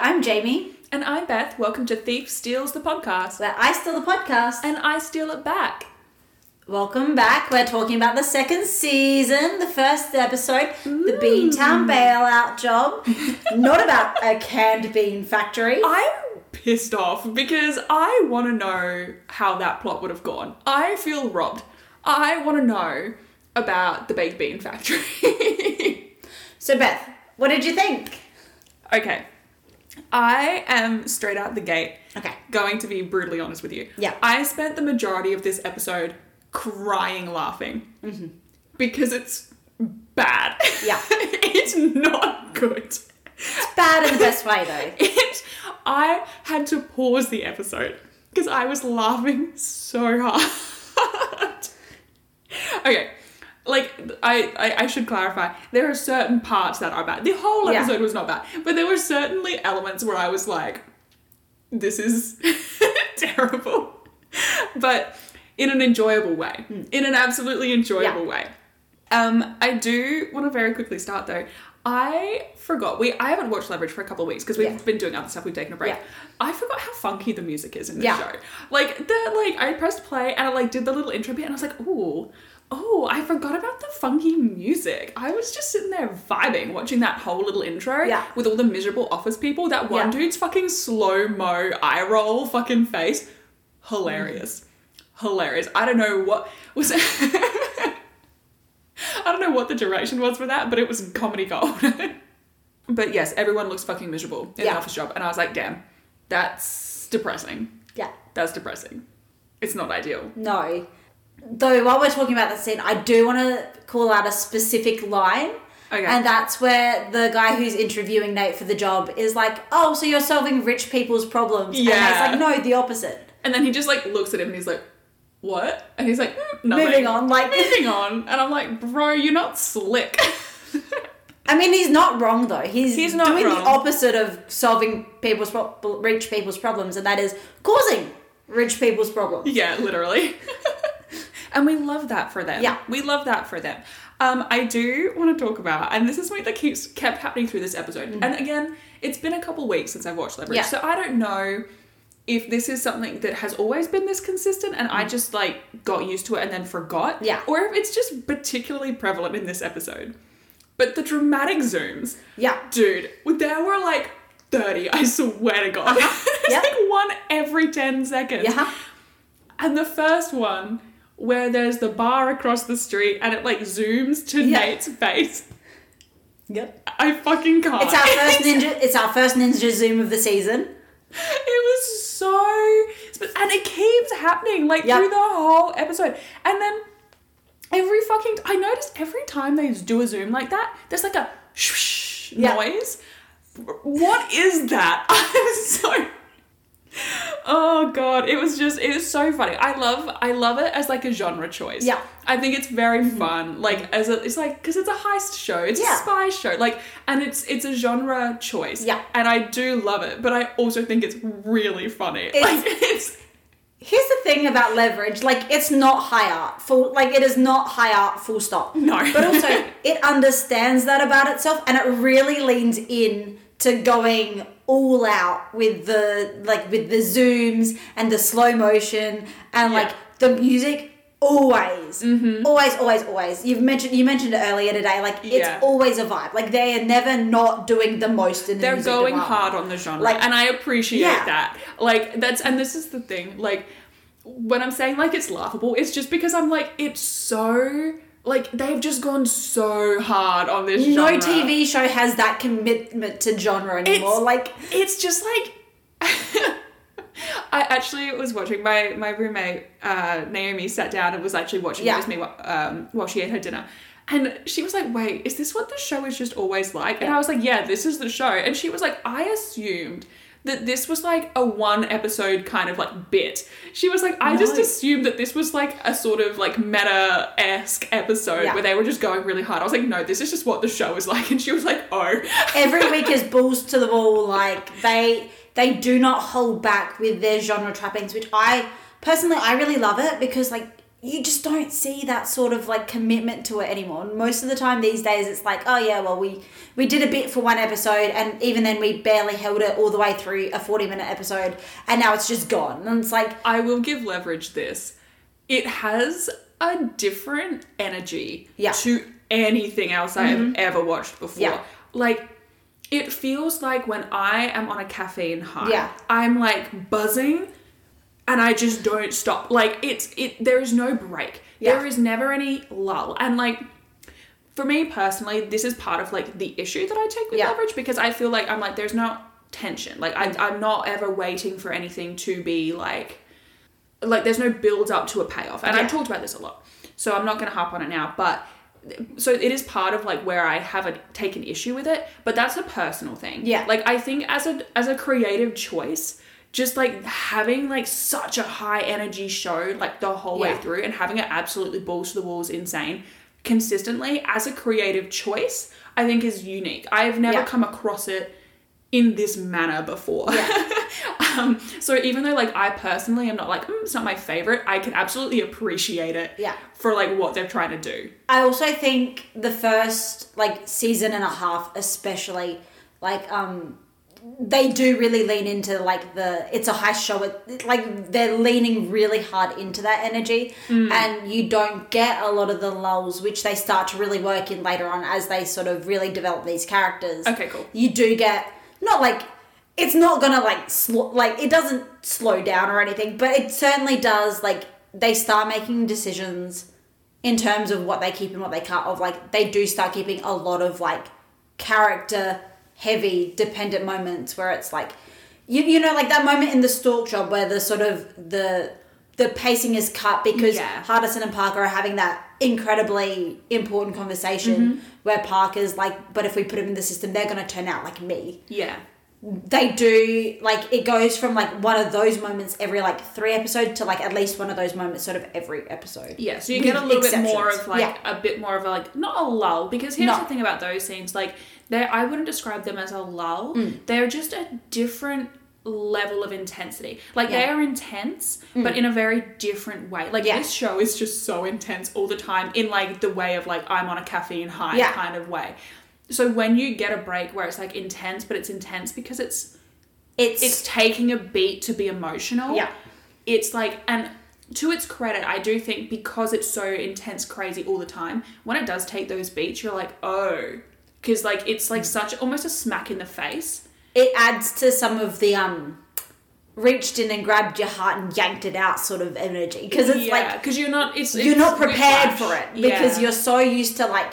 I'm Jamie, And I'm Beth. Welcome to Thief Steals the podcast. where I steal the podcast. And I steal it back. Welcome back. We're talking about the second season, the first episode, the Beantown bailout job. Not about a canned bean factory. I'm pissed off because I want to know how that plot would have gone. I feel robbed. I want to know about the baked bean factory. So, Beth, what did you think? okay. I am straight out the gate Okay. going to be brutally honest with you. Yeah. I spent the majority of this episode crying laughing because it's bad. Mm-hmm. Yeah. it's not good. It's bad in the best way, though. It, I had to pause the episode because I was laughing so hard. okay, like I, I, I should clarify, there are certain parts that are bad. The whole Yeah. episode was not bad, but there were certainly elements where I was like, "This is terrible," but in an enjoyable way, in an absolutely enjoyable. Yeah. way. Um, I do want to very quickly start though. I forgot we I haven't watched Leverage for a couple of weeks because we've Yeah. been doing other stuff. We've taken a break. Yeah. I forgot how funky the music is in this Yeah. show. Like the like I pressed play and I like did the little intro bit and I was like, ooh, oh, I forgot about the funky music. I was just sitting there vibing, watching that whole little intro Yeah. with all the miserable office people. That one Yeah. dude's fucking slow mo eye roll fucking face, hilarious, mm. hilarious. I don't know what was. I don't know what the direction was for that, but it was comedy gold. but yes, everyone looks fucking miserable in Yeah. the office job, and I was like, damn, that's depressing. Yeah. That's depressing. It's not ideal. No. Though, while we're talking about that scene, I do want to call out a specific line. Okay. And that's where the guy who's interviewing Nate for the job is like, oh, so you're solving rich people's problems. And Yeah. Nate's like, no, the opposite. And then he just like looks at him and he's like, "What?" And he's like, "Mm, nothing." Moving on, like- moving on. And I'm like, "Bro, you're not slick." I mean, he's not wrong though. He's, He's not doing wrong. the opposite of solving people's pro- rich people's problems, and that is causing rich people's problems. yeah, literally. and we love that for them. Yeah. we love that for them. Um, I do want to talk about, and this is something that keeps kept happening through this episode. And again, it's been a couple weeks since I've watched Leverage, Mm-hmm. Yeah. so I don't know if this is something that has always been this consistent and I just like got used to it and then forgot. Mm. Yeah. Or if it's just particularly prevalent in this episode. But the dramatic zooms, Yeah. dude, there were like 30, I swear to God. Uh-huh. it's Yeah. like one every 10 seconds. Yeah. And the first one, where there's the bar across the street and it like zooms to Yeah. Nate's face. Yep. I fucking can't. It's our first ninja. It's our first ninja zoom of the season. It was so, and it keeps happening like Yep. through the whole episode, and then every fucking. I noticed every time they do a zoom like that, there's like a shh Yeah. noise. What is that? I'm so. Oh god, it was just it was so funny. I love I love it as like a genre choice. Yeah. I think it's very mm-hmm. fun. Like as a it's like because it's a heist show, it's Yeah. a spy show, like and it's it's a genre choice. Yeah. and I do love it, but I also think it's really funny. It's- like it's Here's the thing about leverage: like it's not high art. Full like it is not high art. Full stop. No. But also, it understands that about itself, and it really leans in to going all out with the like with the zooms and the slow motion and like the music. Always, mm-hmm. always, always, always. You've mentioned you mentioned it earlier today. Like it's Yeah. always a vibe. Like they are never not doing the most in the they're going hard on the genre, Like- and I appreciate Yeah. that. Like that's and this is the thing. Like when I'm saying like it's laughable, it's just because I'm like it's so like they've just gone so hard on this. No genre. TV show has that commitment to genre anymore. It's- like it's just like I actually was watching my my roommate uh, Naomi sat down and was actually watching Yeah. it with me um, while she ate her dinner. And she was like, "Wait, is this what the show is just always like?" And I was like, "Yeah, this is the show." And she was like, "I assumed that this was like a one episode kind of like bit." She was like, "I just assumed that this was like a sort of like meta esque episode Yeah. where they were just going really hard." I was like, "No, this is just what the show is like." And she was like, "Oh." every week is balls to the wall. Like they they do not hold back with their genre trappings, which I personally I really love it because like you just don't see that sort of like commitment to it anymore. Most of the time these days it's like, oh yeah, well we we did a bit for one episode and even then we barely held it all the way through a 40 minute episode and now it's just gone. And it's like I will give leverage this. It has a different energy Yeah. Mm-hmm. to anything else I have ever watched before. Yeah. Like it feels like when I am on a caffeine high, Yeah. I'm like buzzing and I just don't stop. Like it's it there is no break. Yeah. There is never any lull. And like for me personally, this is part of like the issue that I take with Yeah. leverage because I feel like I'm like there's no tension. Like I, I'm not ever waiting for anything to be like like there's no build up to a payoff. And Yeah. I've talked about this a lot. So I'm not gonna harp on it now, but so it is part of like where I haven't taken issue with it, but that's a personal thing. Yeah. Like I think as a as a creative choice, just like having like such a high energy show like the whole way through and having it absolutely balls to the walls insane consistently as a creative choice, I think is unique. I've never Yeah. come across it in this manner before. Yeah. um, so even though like I personally am not like mm, it's not my favorite, I can absolutely appreciate it. Yeah. For like what they're trying to do. I also think the first like season and a half, especially, like um, they do really lean into like the it's a high show. It, like they're leaning really hard into that energy, mm. and you don't get a lot of the lulls, which they start to really work in later on as they sort of really develop these characters. Okay, cool. You do get not like it's not gonna like sl- like it doesn't slow down or anything, but it certainly does like they start making decisions in terms of what they keep and what they cut of like they do start keeping a lot of like character heavy dependent moments where it's like you, you know like that moment in the stork job where the sort of the the pacing is cut because Yeah. Hardison and Parker are having that incredibly important conversation Mm-hmm. where Parker's like, but if we put him in the system, they're gonna turn out like me Yeah. they do like it goes from like one of those moments every like three episodes to like at least one of those moments sort of every episode. Yeah, so you get a little bit more of like Yeah. a bit more of a like not a lull because here's No. the thing about those scenes like they I wouldn't describe them as a lull. Mm. They're just a different level of intensity. Like they Yeah. Mm. are intense, but in a very different way. Like Yeah. this show is just so intense all the time in like the way of like I'm on a caffeine high Yeah. kind of way. So when you get a break where it's like intense, but it's intense because it's It's, it's taking a beat to be emotional. Yeah. It's like, and to its credit, I do think because it's so intense, crazy all the time, when it does take those beats, you're like, oh. Because, like, it's like such almost a smack in the face. it adds to some of the um reached in and grabbed your heart and yanked it out sort of energy because it's yeah, like because you're not, it's, you're it's not prepared for it because Yeah. you're so used to like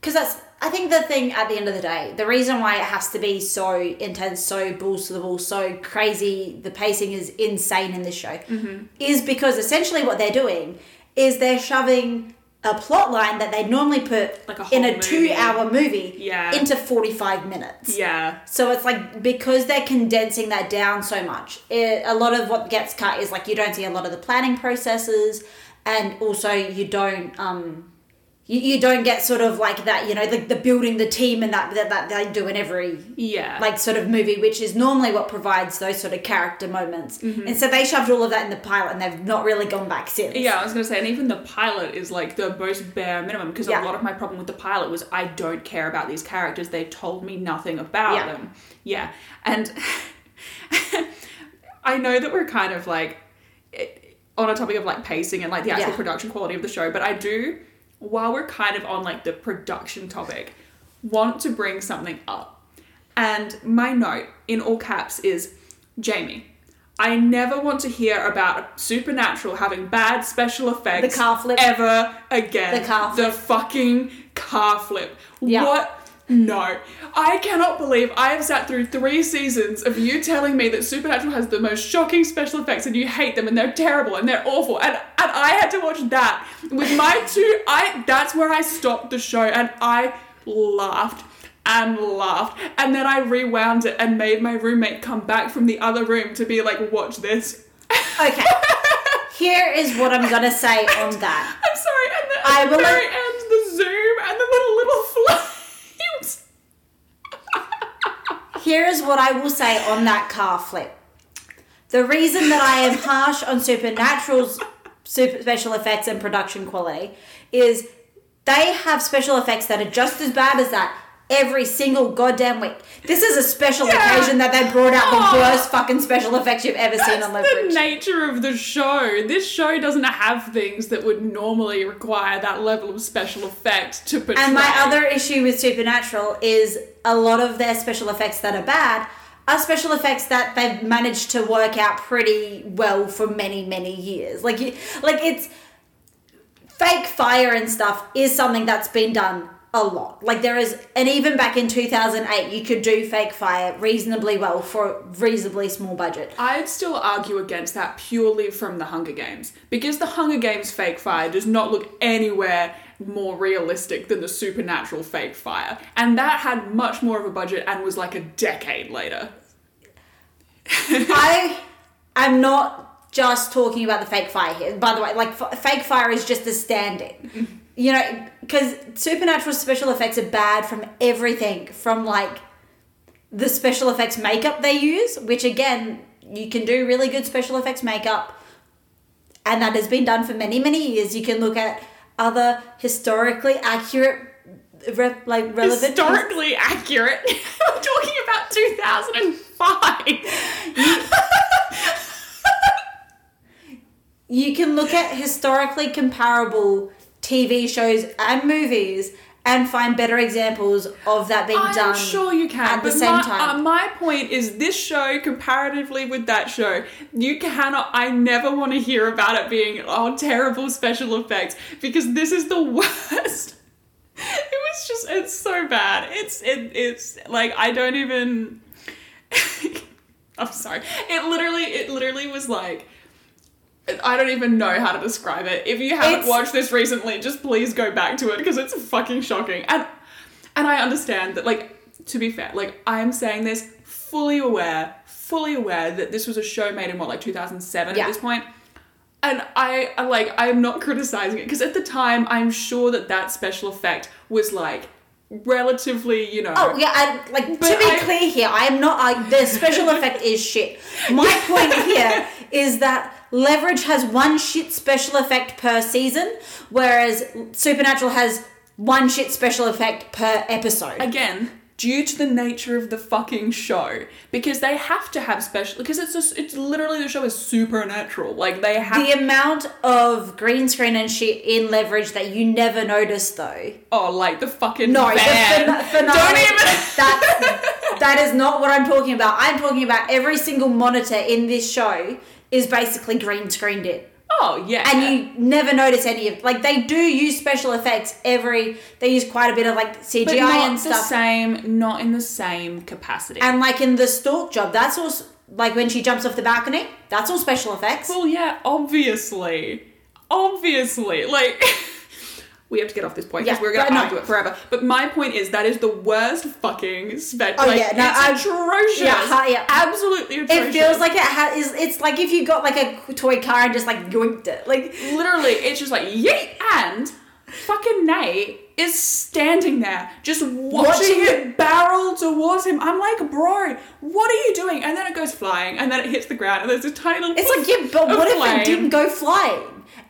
because that's I think the thing at the end of the day, the reason why it has to be so intense, so balls to the wall, so crazy, the pacing is insane in this show, Mm-hmm. is because essentially what they're doing is they're shoving a plot line that they normally put Like a in a two-hour movie Yeah. into forty-five minutes. Yeah. So it's like because they're condensing that down so much, it, a lot of what gets cut is like you don't see a lot of the planning processes, and also you don't um, you, you don't get sort of like that you know the, the building the team and that, that that they do in every Yeah. like sort of movie, which is normally what provides those sort of character moments. Mm-hmm. And so they shoved all of that in the pilot, and they've not really gone back since. Yeah, I was gonna say, and even the pilot is like the most bare minimum because Yeah. a lot of my problem with the pilot was I don't care about these characters. They've told me nothing about Yeah. them. Yeah, and I know that we're kind of like on a topic of like pacing and like the actual Yeah. production quality of the show, but I do, while we're kind of on like the production topic, want to bring something up. And my note in all caps is Jamie. I never want to hear about Supernatural having bad special effects The car flip. ever again. The car flip. The fucking car flip. Yeah. What? No. I cannot believe I have sat through three seasons of you telling me that Supernatural has the most shocking special effects and you hate them and they're terrible and they're awful. And and I had to watch that with my two I that's where I stopped the show and I laughed and laughed. And then I rewound it and made my roommate come back from the other room to be like, watch this. Okay. Here is what I'm gonna say on that. I'm sorry, and the, I will- very end, the zoom and the little little flames. Here is what I will say on that car flip. The reason that I am harsh on Supernatural's super special effects and production quality is they have special effects that are just as bad as that every single goddamn week. This is a special Yeah. occasion that they brought out the Aw. worst fucking special effects you've ever seen That's on the Leverage. nature of the show. This show doesn't have things that would normally require that level of special effects to portray. And my other issue with Supernatural is a lot of their special effects that are bad are special effects that they've managed to work out pretty well for many, many years. Like, you- like it's fake fire and stuff is something that's been done a lot. Like there is, and even back in two thousand eight, you could do fake fire reasonably well for a reasonably small budget. I'd still argue against that purely from the Hunger Games because the Hunger Games fake fire does not look anywhere more realistic than the supernatural fake fire, and that had much more of a budget and was like a decade later. I am not just talking about the fake fire here. By the way, like f- fake fire is just a stand-in. You know, because supernatural special effects are bad from everything from like the special effects makeup they use, which again, you can do really good special effects makeup, and that has been done for many, many years. You can look at other historically accurate, re- like relevant Historically accurate. I'm talking about 2005. you can look at historically comparable TV shows and movies and find better examples of that being I'm done. sure you can. at the same my, time. uh, my point is, this show, comparatively with that show, you cannot. I never want to hear about it being oh terrible special effects because this is the worst. It was just. It's so bad. It's it. It's like I don't even. I'm sorry. It literally. It literally was like. I don't even know how to describe it. If you haven't It's- watched this recently, just please go back to it because it's fucking shocking. And and I understand that like to be fair, like I'm saying this fully aware, fully aware that this was a show made in what like 2007 Yeah. at this point. And I I, like I'm not criticizing it because at the time I'm sure that that special effect was like relatively, you know, Oh yeah, I, like to be I- clear here, I am not. I, the special effect is shit. My point here is that Leverage has one shit special effect per season, whereas Supernatural has one shit special effect per episode. again due to the nature of the fucking show because they have to have special because it's just it's literally the show is supernatural like they have the amount of green screen and shit in Leverage that you never notice though. oh like the fucking No, the fin- finale. don't even That that is not what I'm talking about. I'm talking about every single monitor in this show is basically green screened it. oh yeah. And you never notice any of like they do use special effects every they use quite a bit of like CGI but not and the same not in the same capacity. And like in the stork job that's all like when she jumps off the balcony that's all special effects. Well yeah obviously. Obviously. Like we have to get off this point because Yeah, we're gonna argue it forever. But my point is that is the worst fucking spec. Oh, like, yeah, no, it's atrocious. yeah, yeah. absolutely atrocious. it feels like it has it's like if you got like a toy car and just like yoinked it like literally it's just like yeet and fucking Nate is standing there just watching, Watching it barrel towards him. I'm like, bro, what are you doing? And then it goes flying and then it hits the ground and there's a tiny little it's like yeah but what if it didn't go flying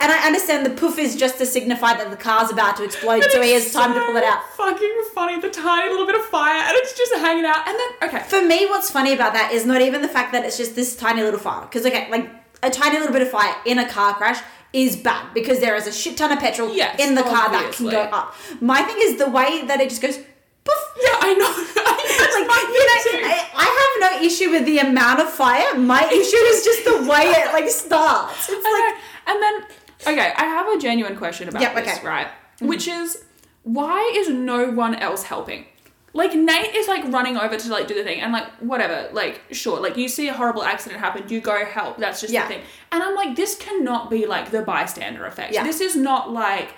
and I understand the poof is just to signify that the car's about to explode But so he has time to pull it out Fucking funny, the tiny little bit of fire, and it's just hanging out. And then, okay, For me, what's funny about that is not even the fact that it's just this tiny little fire. Because, okay, like a tiny little bit of fire in a car crash is bad because there is a shit ton of petrol Yes, in the car that can go up. My thing is the way that it just goes poof. yeah, I know. Like, you know. I, I have no issue with the amount of fire. My issue is just the way it like starts. It's I like know. And then, okay, I have a genuine question about Yep, this, okay. Mm-hmm. right? Which is, why is no one else helping? Like Nate is like running over to like do the thing, and like whatever, like sure, like you see a horrible accident happen, you go help. That's just Yeah. the thing. And I'm like, this cannot be like the bystander effect. Yeah. This is not like,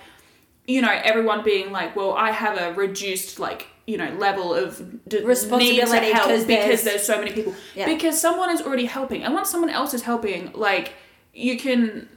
you know, everyone being like, well, I have a reduced like you know level of d- Responsibility help 'cause because there's- there's so many people. Yeah. Because someone is already helping, and once someone else is helping, like you can.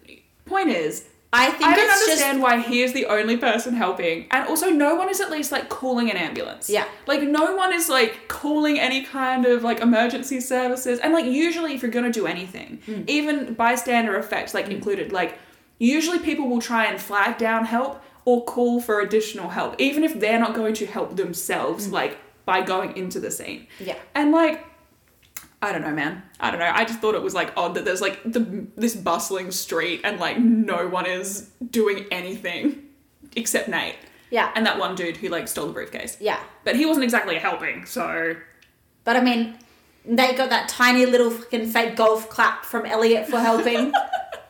Point is, I think I don't it's understand why he is the only person helping, and also no one is at least like calling an ambulance. Yeah. like no one is like calling any kind of like emergency services, and like usually if you're gonna do anything, Hmm. even bystander effects like included, like usually people will try and flag down help or call for additional help, even if they're not going to help themselves, like by going into the scene. Yeah. And like, I don't know, man. I don't know. I just thought it was like odd that there's like the this bustling street and like no one is doing anything except Nate Yeah. and that one dude who like stole the briefcase. yeah. But he wasn't exactly helping, so But I mean, they got that tiny little fucking fake golf clap from Eliot for helping.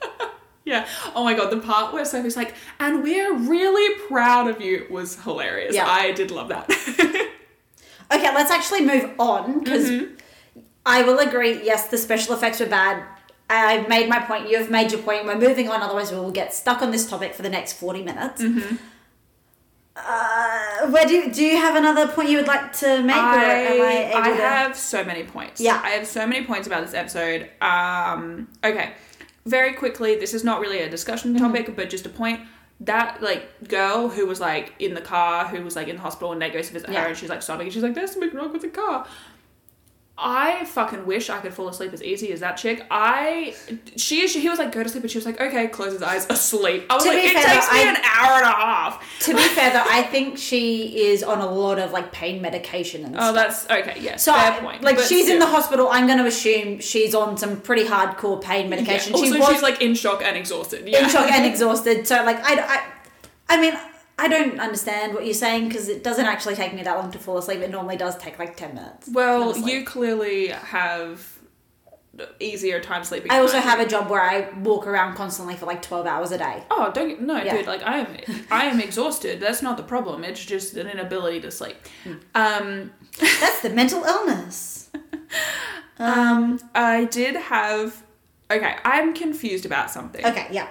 yeah. Oh my god, the part where Sophie's like, "And we're really proud of you" was hilarious. Yeah. I did love that. okay, let's actually move on because mm-hmm. I will agree. Yes, the special effects were bad. I've made my point. You've made your point. We're moving on. Otherwise, we will get stuck on this topic for the next forty minutes. Uh, where do you, do you have another point you would like to make? or am I I, I to- have so many points. Yeah. I have so many points about this episode. Um, okay, very quickly. This is not really a discussion Mm-hmm. topic, but just a point. That like girl who was like in the car, who was like in the hospital, and Nate goes to visit Yeah. her, and she's like sobbing, and she's like, "There's something wrong with the car." I fucking wish I could fall asleep as easy as that chick. I, she, she, he was like, go to sleep, and she was like, okay, close his eyes, asleep. I was To like, it fair, takes me I- an hour and a half. To be fair though, I think she is on a lot of like pain medication and stuff. Oh, stuff. that's okay. Yes, So, fair I- point. like, But she's in the hospital. I'm going to assume she's on some pretty hardcore pain medication. Yeah. Also, she was she's like in shock and exhausted. Yeah. in shock and exhausted. So, like, I, I, I mean, I don't understand what you're saying because it doesn't actually take me that long to fall asleep. It normally does take like 10 minutes. Well, you clearly have easier time sleeping. I also have a job where I walk around constantly for like 12 hours a day. Oh, don't get- no, Yeah. dude. Like I am, I am exhausted. That's not the problem. It's just an inability to sleep. Hmm. Um, That's the mental illness. um, I did have. Okay, I'm confused about something. Okay, yeah.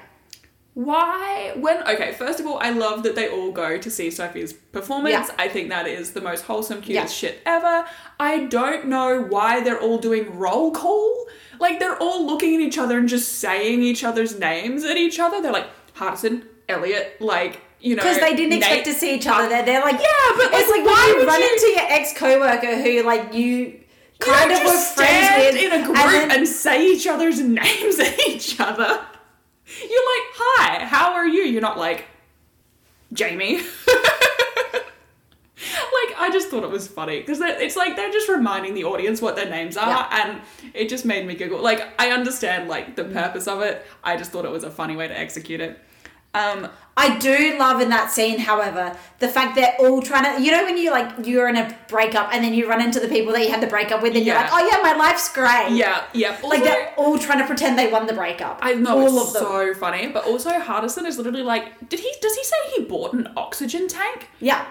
Why, when, okay, first of all, I love that they all go to see Sophie's performance. Yeah. I think that is the most wholesome, cutest Yeah. shit ever. I don't know why they're all doing roll call. Like, they're all looking at each other and just saying each other's names at each other. They're like, Hardison, Eliot, like, you know. Because they didn't expect to see each other there. They're like, Yeah, but, it's like, like why when you run you- into your ex coworker who like you You kind don't of were friends stand with in a group and and, say each other's names at each other. You're like, hi, how are you? You're not like, Jamie. like, I just thought it was funny because it's like they're just reminding the audience what their names are, Yeah. and it just made me giggle. Like, I understand like the purpose of it. I just thought it was a funny way to execute it. Um, I do love in that scene, however, the fact they're all trying to. You know, when you like you're in a breakup and then you run into the people that you had the breakup with, and you're like, oh yeah, my life's great. yeah, yeah. Like they're all trying to pretend they won the breakup. I know all it's of them. so funny, but also Hardison is literally like, did he? Does he say he bought an oxygen tank? yeah,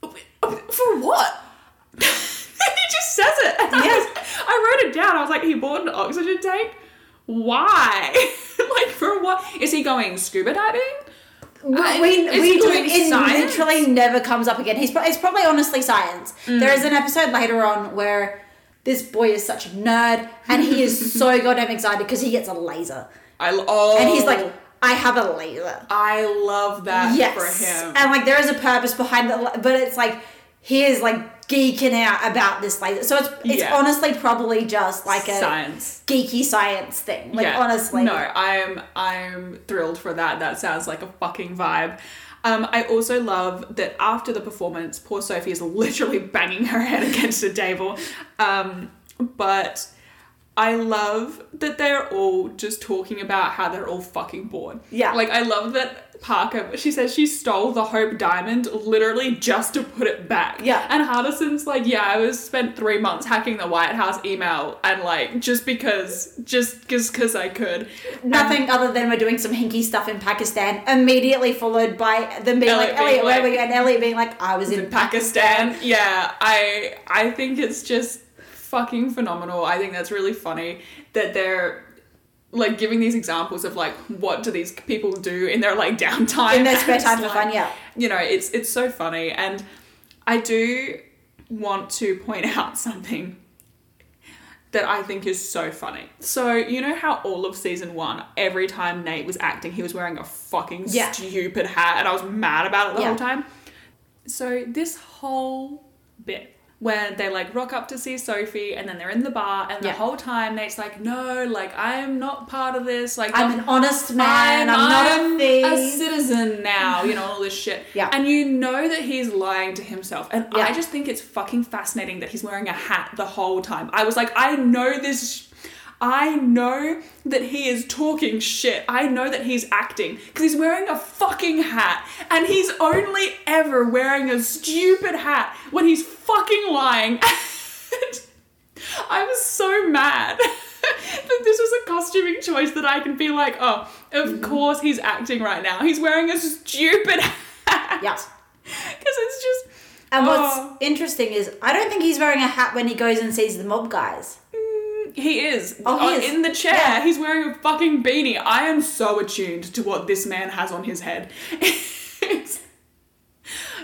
For what? he just says it. And I Yes. was- I wrote it down. I was like, he bought an oxygen tank? Why? like, for what? Is he going scuba diving? We Uh, we, we do. It literally never comes up again. He's pro- it's probably honestly science. Mm. There is an episode later on where this boy is such a nerd and he is so goddamn excited because he gets a laser I oh, and he's like, I have a laser. I love that yes. for him. And like there is a purpose behind it, but it's like he is like geeking out about this laser. So it's it's Yeah. honestly probably just like a Science. geeky science thing. Like honestly, No, I'm I'm thrilled for that. That sounds like a fucking vibe. Um, I also love that after the performance, poor Sophie is literally banging her head against a table. Um, but I love that they're all just talking about how they're all fucking bored. Yeah. Like I love that Parker she says she stole the Hope Diamond literally just to put it back. Yeah. And Hardison's like, yeah, I was spent three months hacking the White House email and like just because just just because I could. Nothing other than we're doing some hinky stuff in Pakistan. Immediately followed by them being Eliot like, Eliot, where were you? And Eliot being like, I was in, in Pakistan. Yeah, I I think it's just fucking phenomenal. I think that's really funny that they're like giving these examples of like what do these people do in their like downtime In their spare time for like- fun, yeah. You know, it's it's so funny and I do want to point out something that I think is so funny. So, you know how all of season one, every time Nate was acting, he was wearing a fucking Yeah. stupid hat and I was mad about it the Yeah. whole time? So, this whole bit when they like rock up to see Sophie and then they're in the bar and the Yeah. whole time Nate's like, no, like I'm not part of this. Like I'm an honest man. I'm, not a I'm thief. citizen now, you know, all this shit. Yeah. And you know that he's lying to himself. And Yeah. I just think it's fucking fascinating that he's wearing a hat the whole time. I was like, I know this. I know that he is talking shit. I know that he's acting because he's wearing a fucking hat and he's only ever wearing a stupid hat when he's fucking lying. I was so mad that this was a costuming choice that I can be like, oh, of Mm-hmm. course he's acting right now. He's wearing a stupid hat. Yeah. Because it's just. And what's Oh. interesting is I don't think he's wearing a hat when he goes and sees the mob guys. He is. Oh, he Uh, is. In the chair, Yeah. he's wearing a fucking beanie. I am so attuned to what this man has on his head.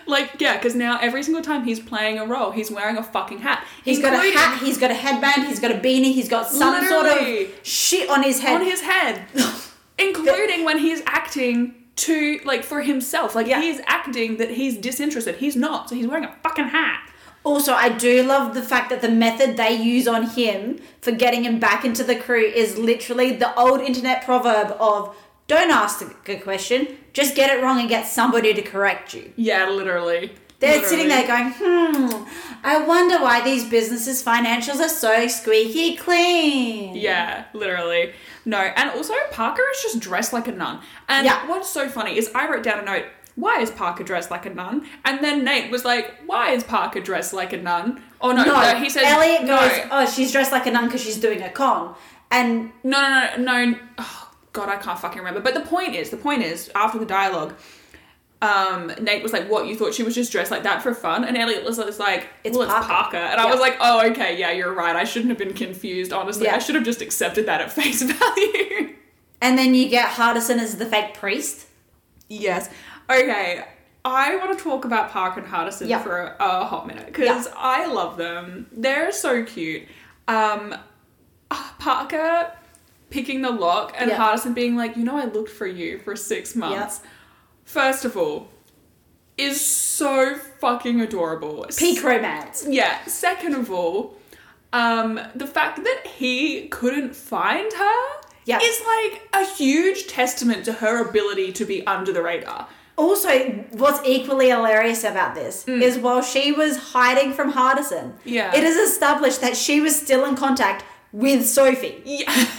Like, yeah, because now every single time he's playing a role, he's wearing a fucking hat. He's got a hat, he's got a headband, he's got a beanie, he's got some sort of shit on his head. on his head, including when he's acting to like for himself. Like Yeah. he's acting that he's disinterested. He's not. So he's wearing a fucking hat. Also, I do love the fact that the method they use on him for getting him back into the crew is literally the old internet proverb of don't ask a good question, just get it wrong and get somebody to correct you. Yeah, literally. They're Literally. sitting there going, hmm, I wonder why these businesses' financials are so squeaky clean. Yeah, literally. No, and also Parker is just dressed like a nun. And Yeah. what's so funny is I wrote down a note. Why is Parker dressed like a nun? And then Nate was like, "Why is Parker dressed like a nun?" Oh no, No, no, he says Eliot no. goes, oh, she's dressed like a nun because she's doing a con. And No, no, no, no. Oh, God, I can't fucking remember. But the point is, the point is, after the dialogue, um, Nate was like, "What? You thought she was just dressed like that for fun?" And Eliot was was like, It's "Well, it's Parker." Parker." And I was like, "Oh, okay, yeah, you're right. I shouldn't have been confused. Honestly, Yeah. I should have just accepted that at face value." and then you get Hardison as the fake priest. yes. Okay. I want to talk about Parker and Hardison Yeah. for a, a hot minute because I love them. They're so cute. Um, Parker picking the lock and Yeah. Hardison being like, you know, I looked for you for six months. First of all, is so fucking adorable. Peak romance. Yeah. Second of all, um, the fact that he couldn't find her Yeah. is like a huge testament to her ability to be under the radar. Also, what's equally hilarious about this is while she was hiding from Hardison, Yeah. it is established that she was still in contact with Sophie. Yeah.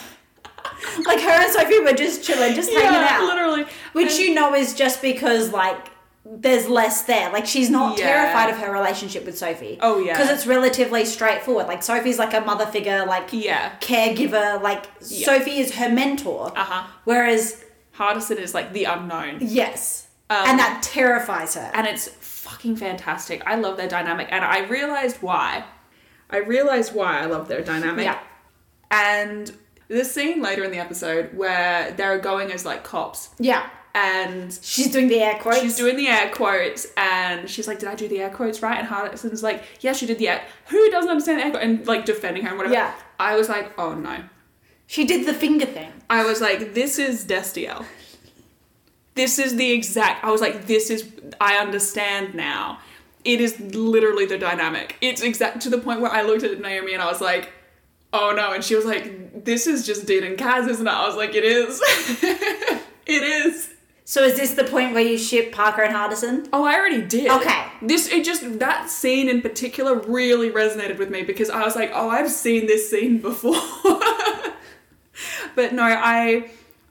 Like her and Sophie were just chilling, just hanging out. literally. Which And- you know is just because like there's less there. Like she's not Yeah. terrified of her relationship with Sophie. Oh, yeah. Because it's relatively straightforward. Like Sophie's like a mother figure, like Yeah. caregiver. Like Yeah. Sophie is her mentor. Uh huh. Whereas Hardison is like the unknown. yes, Um, and that terrifies her. and it's fucking fantastic. I love their dynamic, and I realized why. I realized why I love their dynamic. Yeah. And the scene later in the episode where they're going as like cops, yeah, and she's doing the air quotes. she's doing the air quotes, and she's like, "Did I do the air quotes right?" And Hardison's like, "Yeah, she did the air." Who doesn't understand the air quotes? And like defending her and whatever. Yeah. I was like, "Oh no." She did the finger thing. I was like, this is Destiel. This is the exact. I was like, this is. I understand now. It is literally the dynamic. It's exact to the point where I looked at Naomi and I was like, oh no. And she was like, this is just Dean and Cas, isn't it? I was like, it is. it is. So is this the point where you ship Parker and Hardison? Oh, I already did. Okay. This it just that scene in particular really resonated with me because I was like, oh, I've seen this scene before. but no, I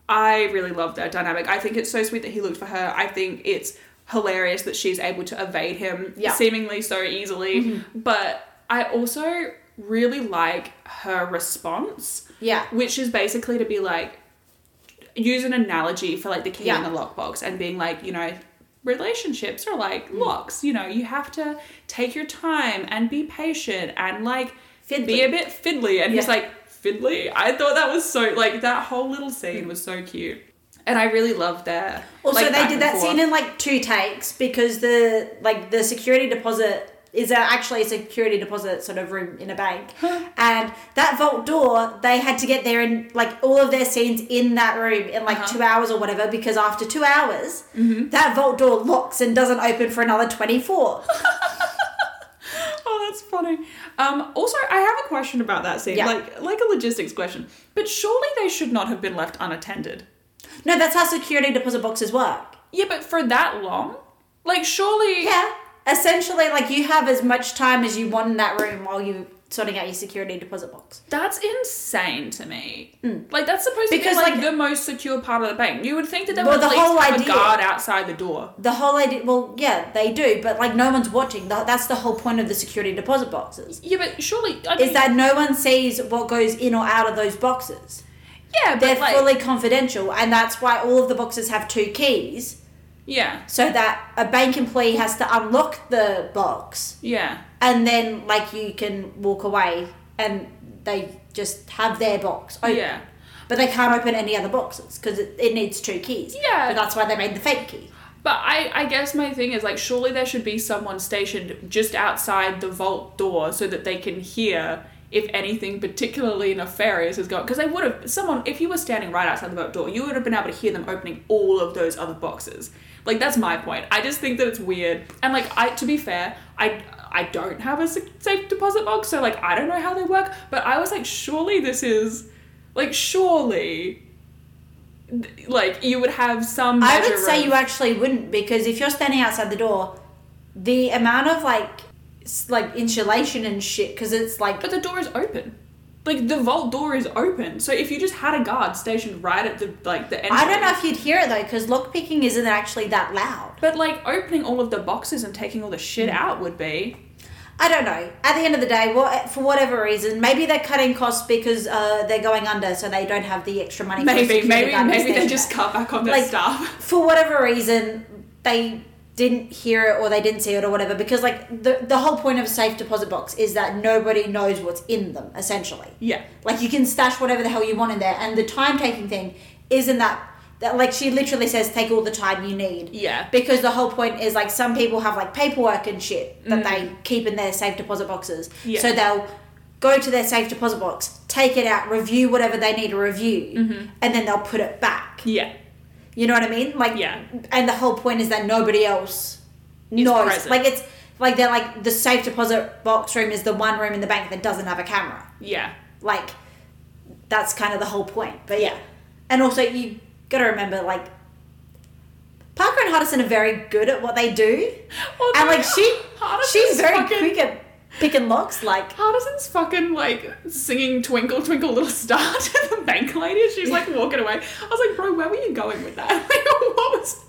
I really love that dynamic. I think it's so sweet that he looked for her. I think it's hilarious that she's able to evade him Yeah. seemingly so easily. Mm-hmm. But I also really like her response Yeah. which is basically to be like use an analogy for like the key Yeah. in the lockbox and being like you know relationships are like mm. locks you know you have to take your time and be patient and like Fiddly. be a bit fiddly and he's like fiddly i thought that was so like that whole little scene was so cute and i really loved that Also, like, they did that forth. scene in like two takes because the like the security deposit is a, actually a security deposit sort of room in a bank, and that vault door they had to get there in like all of their scenes in that room in like Uh-huh. two hours or whatever because after two hours that vault door locks and doesn't open for another twenty four. oh That's funny. Um, also, I have a question about that scene, Yeah. like like a logistics question. But surely they should not have been left unattended. No, that's how security deposit boxes work. Yeah, but for that long, like surely. Yeah. Essentially, like you have as much time as you want in that room while you sorting out your security deposit box. That's insane to me. Mm. Like that's supposed Because, to be like, like- the most secure part of the bank. You would think that they Well, would at the least whole have idea- a guard outside the door. The whole idea, well, yeah, they do, but like no one's watching. That's the whole point of the security deposit boxes. Yeah, but surely I mean, Is that no one sees what goes in or out of those boxes. yeah, but They're like, fully confidential, and that's why all of the boxes have two keys, yeah, so that a bank employee has to unlock the box, yeah, and then like you can walk away, and they just have their box open. yeah. But they can't open any other boxes because it, it needs two keys. Yeah. But that's why they made the fake key. But I, I guess my thing is like surely there should be someone stationed just outside the vault door so that they can hear if anything particularly nefarious is going because they would have someone if you were standing right outside the vault door you would have been able to hear them opening all of those other boxes like that's my point i just think that it's weird and like i to be fair i i don't have a safe deposit box so like i don't know how they work but i was like surely this is like surely like you would have some I would say of- you actually wouldn't because if you're standing outside the door, the amount of like like insulation and shit because it's like But the door is open. Like the vault door is open. So if you just had a guard stationed right at the like the entrance. I don't know if you'd hear it though because lockpicking isn't actually that loud. But like opening all of the boxes and taking all the shit Mm. out would be. I don't know. At the end of the day, what for whatever reason, maybe they're cutting costs because uh, they're going under, so they don't have the extra money. Maybe, maybe, maybe they just cut back on their Like, staff. for whatever reason they didn't hear it or they didn't see it or whatever because like the the whole point of a safe deposit box is that nobody knows what's in them essentially Yeah. like you can stash whatever the hell you want in there and the time taking thing isn't that that like she literally says take all the time you need Yeah. because the whole point is like some people have like paperwork and shit that they keep in their safe deposit boxes Mm. Yeah. so they'll go to their safe deposit box take it out review whatever they need to review Mm-hmm. and then they'll put it back Yeah. you know what I mean? Like, Yeah. And the whole point is that nobody else knows. present. Like it's like they're like the safe deposit box room is the one room in the bank that doesn't have a camera. Yeah. Like that's kind of the whole point. But yeah, and also you got to remember like Parker and Hardison are very good at what they do, Well, and like she Hardison's she's very fucking- quick at picking locks. Like Hardison's fucking like singing Twinkle Twinkle Little Star to the bank lady she's like walking away. I was like, bro, where were you going with that? Like, what was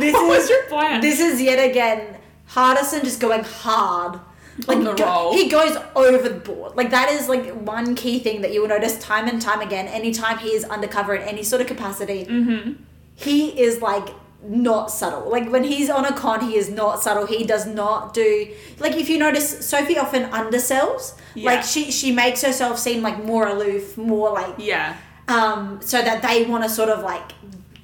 this what is was your plan? This is yet again Hardison just going hard. Like On the go- roll. he goes overboard. Like that is like one key thing that you will notice time and time again. Anytime he is undercover in any sort of capacity, Mm-hmm. he is like not subtle. Like when he's on a con, he is not subtle. He does not do like if you notice, Sophie often undersells. Yeah. Like she she makes herself seem like more aloof, more like Yeah. um, so that they want to sort of like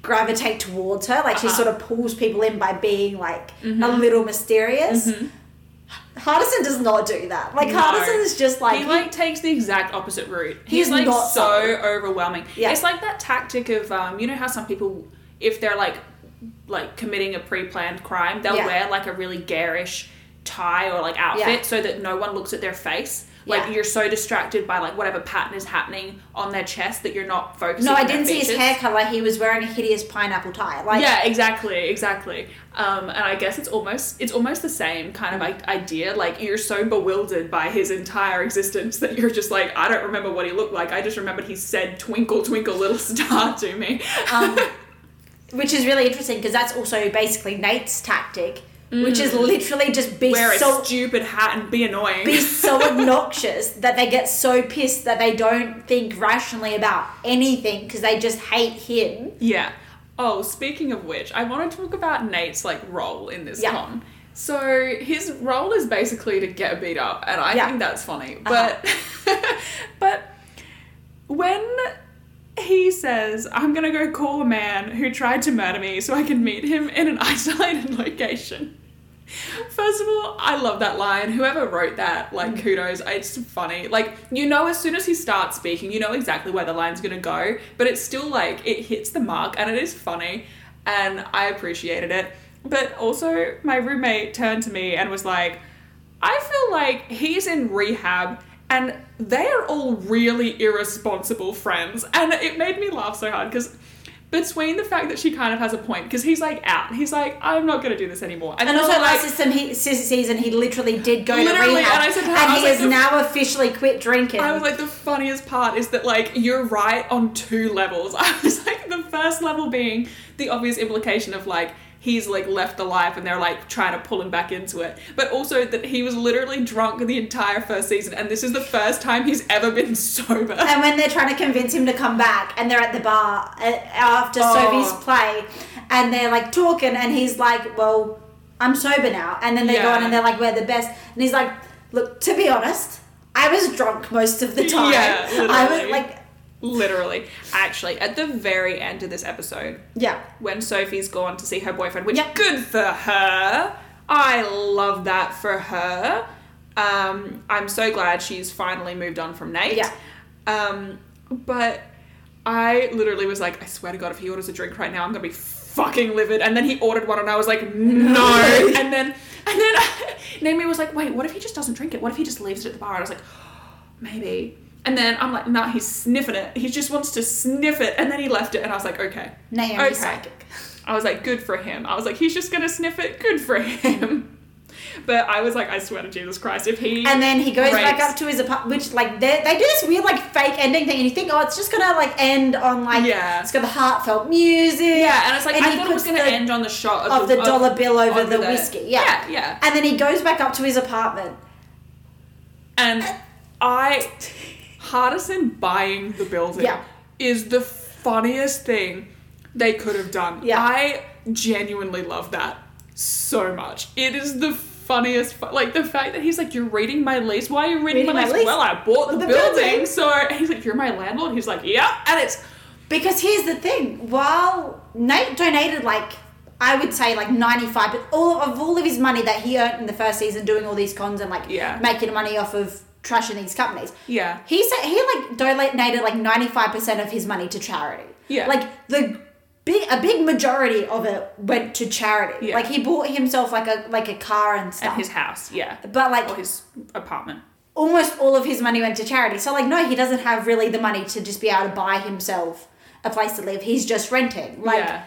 gravitate towards her. Like she Uh-huh. Mm-hmm. sort of pulls people in by being like a little mysterious. Hardison does not do that. Like No. Hardison is just like, he like takes the exact opposite route. He's He's like so overwhelming. Yeah. It's like that tactic of um, you know how some people, if they're like like committing a pre-planned crime, they'll Yeah. wear like a really garish tie or like outfit Yeah. so that no one looks at their face. Like Yeah. you're so distracted by like whatever pattern is happening on their chest that you're not focusing. no, I didn't see his hair color. He was wearing a hideous pineapple tie. Like, yeah, exactly, exactly. Um, and I guess it's almost it's almost the same kind of like, idea. Like you're so bewildered by his entire existence that you're just like, I don't remember what he looked like. I just remembered he said "Twinkle, twinkle, little star" to me. um, which is really interesting because that's also basically Nate's tactic, which is literally just be Mm. Wear a so stupid hat and be annoying. be so obnoxious that they get so pissed that they don't think rationally about anything because they just hate him. Yeah. Oh, speaking of which, I want to talk about Nate's like role in this Yeah. con. So his role is basically to get beat up, and I Yeah. think that's funny. Uh-huh. But but when he says, "I'm gonna go call a man who tried to murder me so I can meet him in an isolated location." First of all, I love that line. Whoever wrote that, like, Mm. kudos. It's funny. Like, you know, as soon as he starts speaking, you know exactly where the line's gonna go, but it's still like, it hits the mark and it is funny, and I appreciated it. But also, my roommate turned to me and was like, I feel like he's in rehab and they are all really irresponsible friends. And it made me laugh so hard because between the fact that she kind of has a point, because he's like out, he's like, I'm not going to do this anymore. And then also I'm last season, he, season, he literally did go Literally, to rehab, and I said her, I and was he like, has now officially quit drinking. I was like, the funniest part is that, like, you're right on two levels. I was like, the first level being the obvious implication of, like, he's, like, left the life and they're, like, trying to pull him back into it. But also that he was literally drunk the entire first season and this is the first time he's ever been sober. and when they're trying to convince him to come back, and they're at the bar uh, after Oh. Sophie's play, and they're like talking, and he's like, "Well, I'm sober now," and then they go on and they're like, "We're the best," and he's like, "Look, to be honest, I was drunk most of the time. Yeah, I was like, Literally. Actually, at the very end of this episode, yeah, when Sophie's gone to see her boyfriend, which Yep. good for her. I love that for her. Um, I'm so glad she's finally moved on from Nate. Yeah. Um, but I literally was like, I swear to God, if he orders a drink right now, I'm gonna be fucking livid. And then he ordered one, and I was like, no. and then, and then Naomi was like, wait, what if he just doesn't drink it? What if he just leaves it at the bar? And I was like, maybe. And then I'm like, nah, he's sniffing it. He just wants to sniff it. And then he left it, and I was like, okay. Naomi's Okay. psychic. I was like, good for him. I was like, he's just gonna sniff it. Good for him. But I was like, I swear to Jesus Christ, if he And then he goes back up to his apartment, which like they they do this weird like fake ending thing, and you think, oh, it's just gonna like end on like Yeah. it's got the heartfelt music. yeah, and it's like And I thought it was gonna the- end on the shot of, of the dollar bill over the over whiskey. Yeah. yeah, yeah. And then he goes back up to his apartment. And I, Hardison buying the building Yeah. is the funniest thing they could have done. Yeah. I genuinely love that so much. It is the funniest, fu- like the fact that he's like, "You're reading my lease. Why are you reading, Reading my, lease? lease? Well, I bought the, The building, building. so he's like, "You're my landlord." He's like, "Yeah," and it's Because here's the thing: while Nate donated like I would say like ninety five, but all of all of his money that he earned in the first season doing all these cons and like Yeah. making money off of trashing these companies. yeah, He said he like donated like ninety five percent of his money to charity. Yeah. Like the big a big majority of it went to charity. Yeah. Like he bought himself like a like a car and stuff. and his house, yeah, but like or his apartment. almost all of his money went to charity. So like no, he doesn't have really the money to just be able to buy himself a place to live. He's just renting. Like yeah,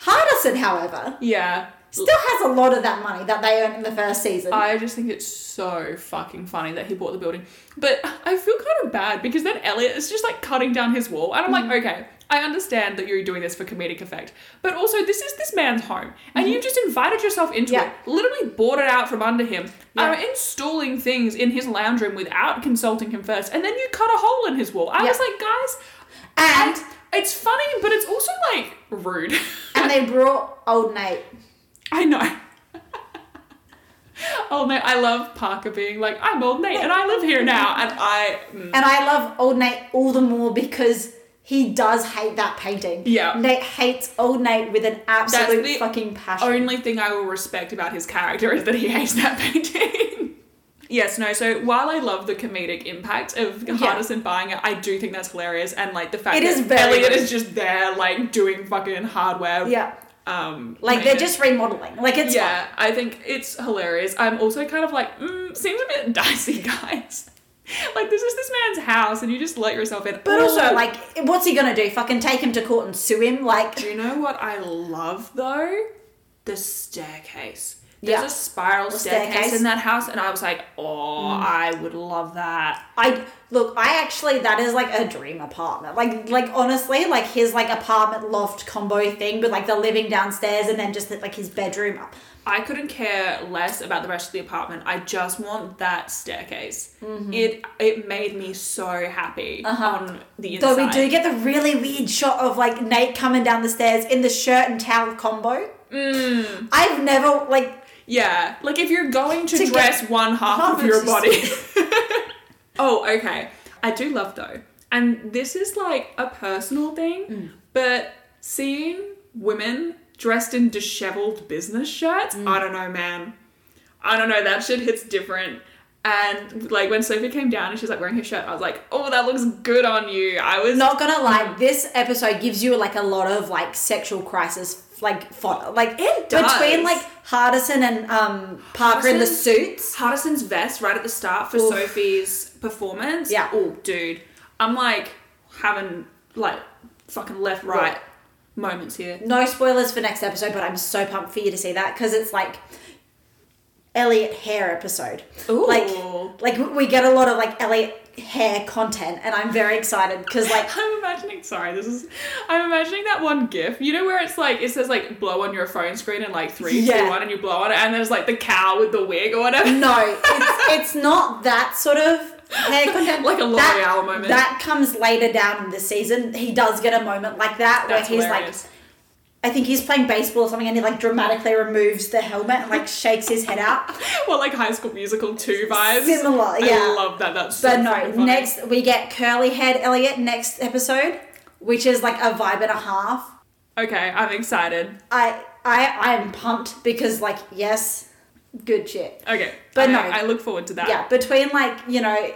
Hardison, however, yeah. Still has a lot of that money that they earned in the first season. I just think it's so fucking funny that he bought the building. But I feel kind of bad because then Eliot is just like cutting down his wall. And I'm Mm. like, okay, I understand that you're doing this for comedic effect. But also, this is this man's home. And you just invited yourself into Mm-hmm. Yeah. it, literally bought it out from under him, Yeah. are installing things in his lounge room without consulting him first. And then you cut a hole in his wall. I Yeah. was like, guys, and I, it's funny, but it's also like rude. and they brought old Nate. I know. old Nate, I love Parker being like, I'm old Nate and I live here now. And I, mm, And I love old Nate all the more because he does hate that painting. Yeah. Nate hates old Nate with an absolute fucking passion. The only thing I will respect about his character is that he hates that painting. yes, no, so while I love the comedic impact of Hardison buying it, I do think that's hilarious. And like the fact It that is very Eliot is just there, like doing fucking hardware. yeah. Um, Like they're just remodeling. Like it's yeah, I think it's hilarious. I'm also kind of like, mm, seems a bit dicey, guys. like this is this man's house, and you just let yourself in. But also, like, what's he gonna do? Fucking take him to court and sue him? Like, do you know what I love though? The staircase. There's Yeah. a spiral staircase, staircase. Mm. in that house, and I was like, oh, I would love that. I look. I actually that is like a dream apartment. Like, like honestly, like his like apartment loft combo thing, with like the living downstairs and then just like his bedroom up. I couldn't care less about the rest of the apartment. I just want that staircase. It it made me so happy on the inside. Though we do get the really weird shot of like Nate coming down the stairs in the shirt and towel combo. Mm. I've never like Yeah, like if you're going to, To dress one half, half of of your just- body. oh, okay. I do love though, and this is like a personal thing, Mm. but seeing women dressed in disheveled business shirts, Mm. I don't know, man. I don't know. That shit hits different. And like when Sophie came down and she's like wearing her shirt, I was like, "Oh, that looks good on you." I was not gonna lie. This episode gives you like a lot of like sexual crisis like fodder. Like It does. between like Hardison and um Parker in the suits. Hardison's vest right at the start for Oof. Sophie's performance. Yeah. Oh, dude. I'm like having like fucking left right moments here. No spoilers for next episode, but I'm so pumped for you to see that because it's like Eliot hair episode. Ooh. Like like we get a lot of like Eliot hair content, and I'm very excited because like I'm imagining. Sorry, this is. I'm imagining that one GIF. You know where it's like it says like blow on your phone screen and like three, two, one, and you blow on it, and there's like the cow with the wig or whatever. no, it's it's not that sort of hair content. Like a That- L'Oreal moment. That comes later down in the season. He does get a moment like that That's where he's hilarious. like. I think he's playing baseball or something, and he like dramatically removes the helmet and like shakes his head out. Well, like High School Musical two vibes. Similar, yeah. I love that. That's so But no, funny. next we get curly head Eliot next episode, which is like a vibe and a half. Okay, I'm excited. I I I'm pumped because like yes, good shit. Okay, But I, no. I look forward to that. Yeah, between like you know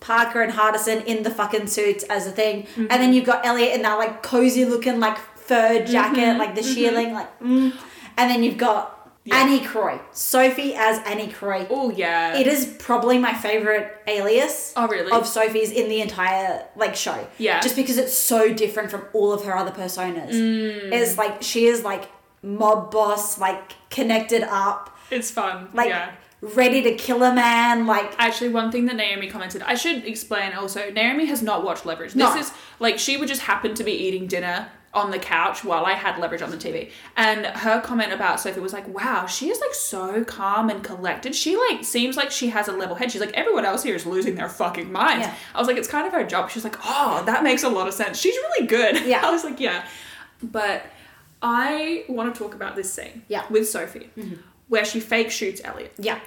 Parker and Hardison in the fucking suits as a thing, Mm-hmm. and then you've got Eliot in that like cozy looking like fur jacket, Mm-hmm. like the shearling, like, mm. and then you've got Yeah. Annie Croy, Sophie as Annie Croy. Oh yeah. It is probably my favorite alias. Oh, really? Of Sophie's in the entire like show. Yeah. Just because it's so different from all of her other personas. Mm. It's like she is like mob boss, like connected up, It's fun. like yeah. ready to kill a man, like Actually, one thing that Naomi commented, I should explain also. Naomi has not watched Leverage. This No. is like she would just happen to be eating dinner on the couch while I had Leverage on the TV, and her comment about Sophie was like, "Wow, she is like so calm and collected. She like seems like she has a level head. She's like everyone else here is losing their fucking minds." Yeah. I was like, "It's kind of her job." She's like, "Oh, that makes a lot of sense. She's really good." Yeah. I was like, "Yeah," but I want to talk about this scene. Yeah. Mm-hmm. With Sophie, where she fake shoots Eliot. yeah.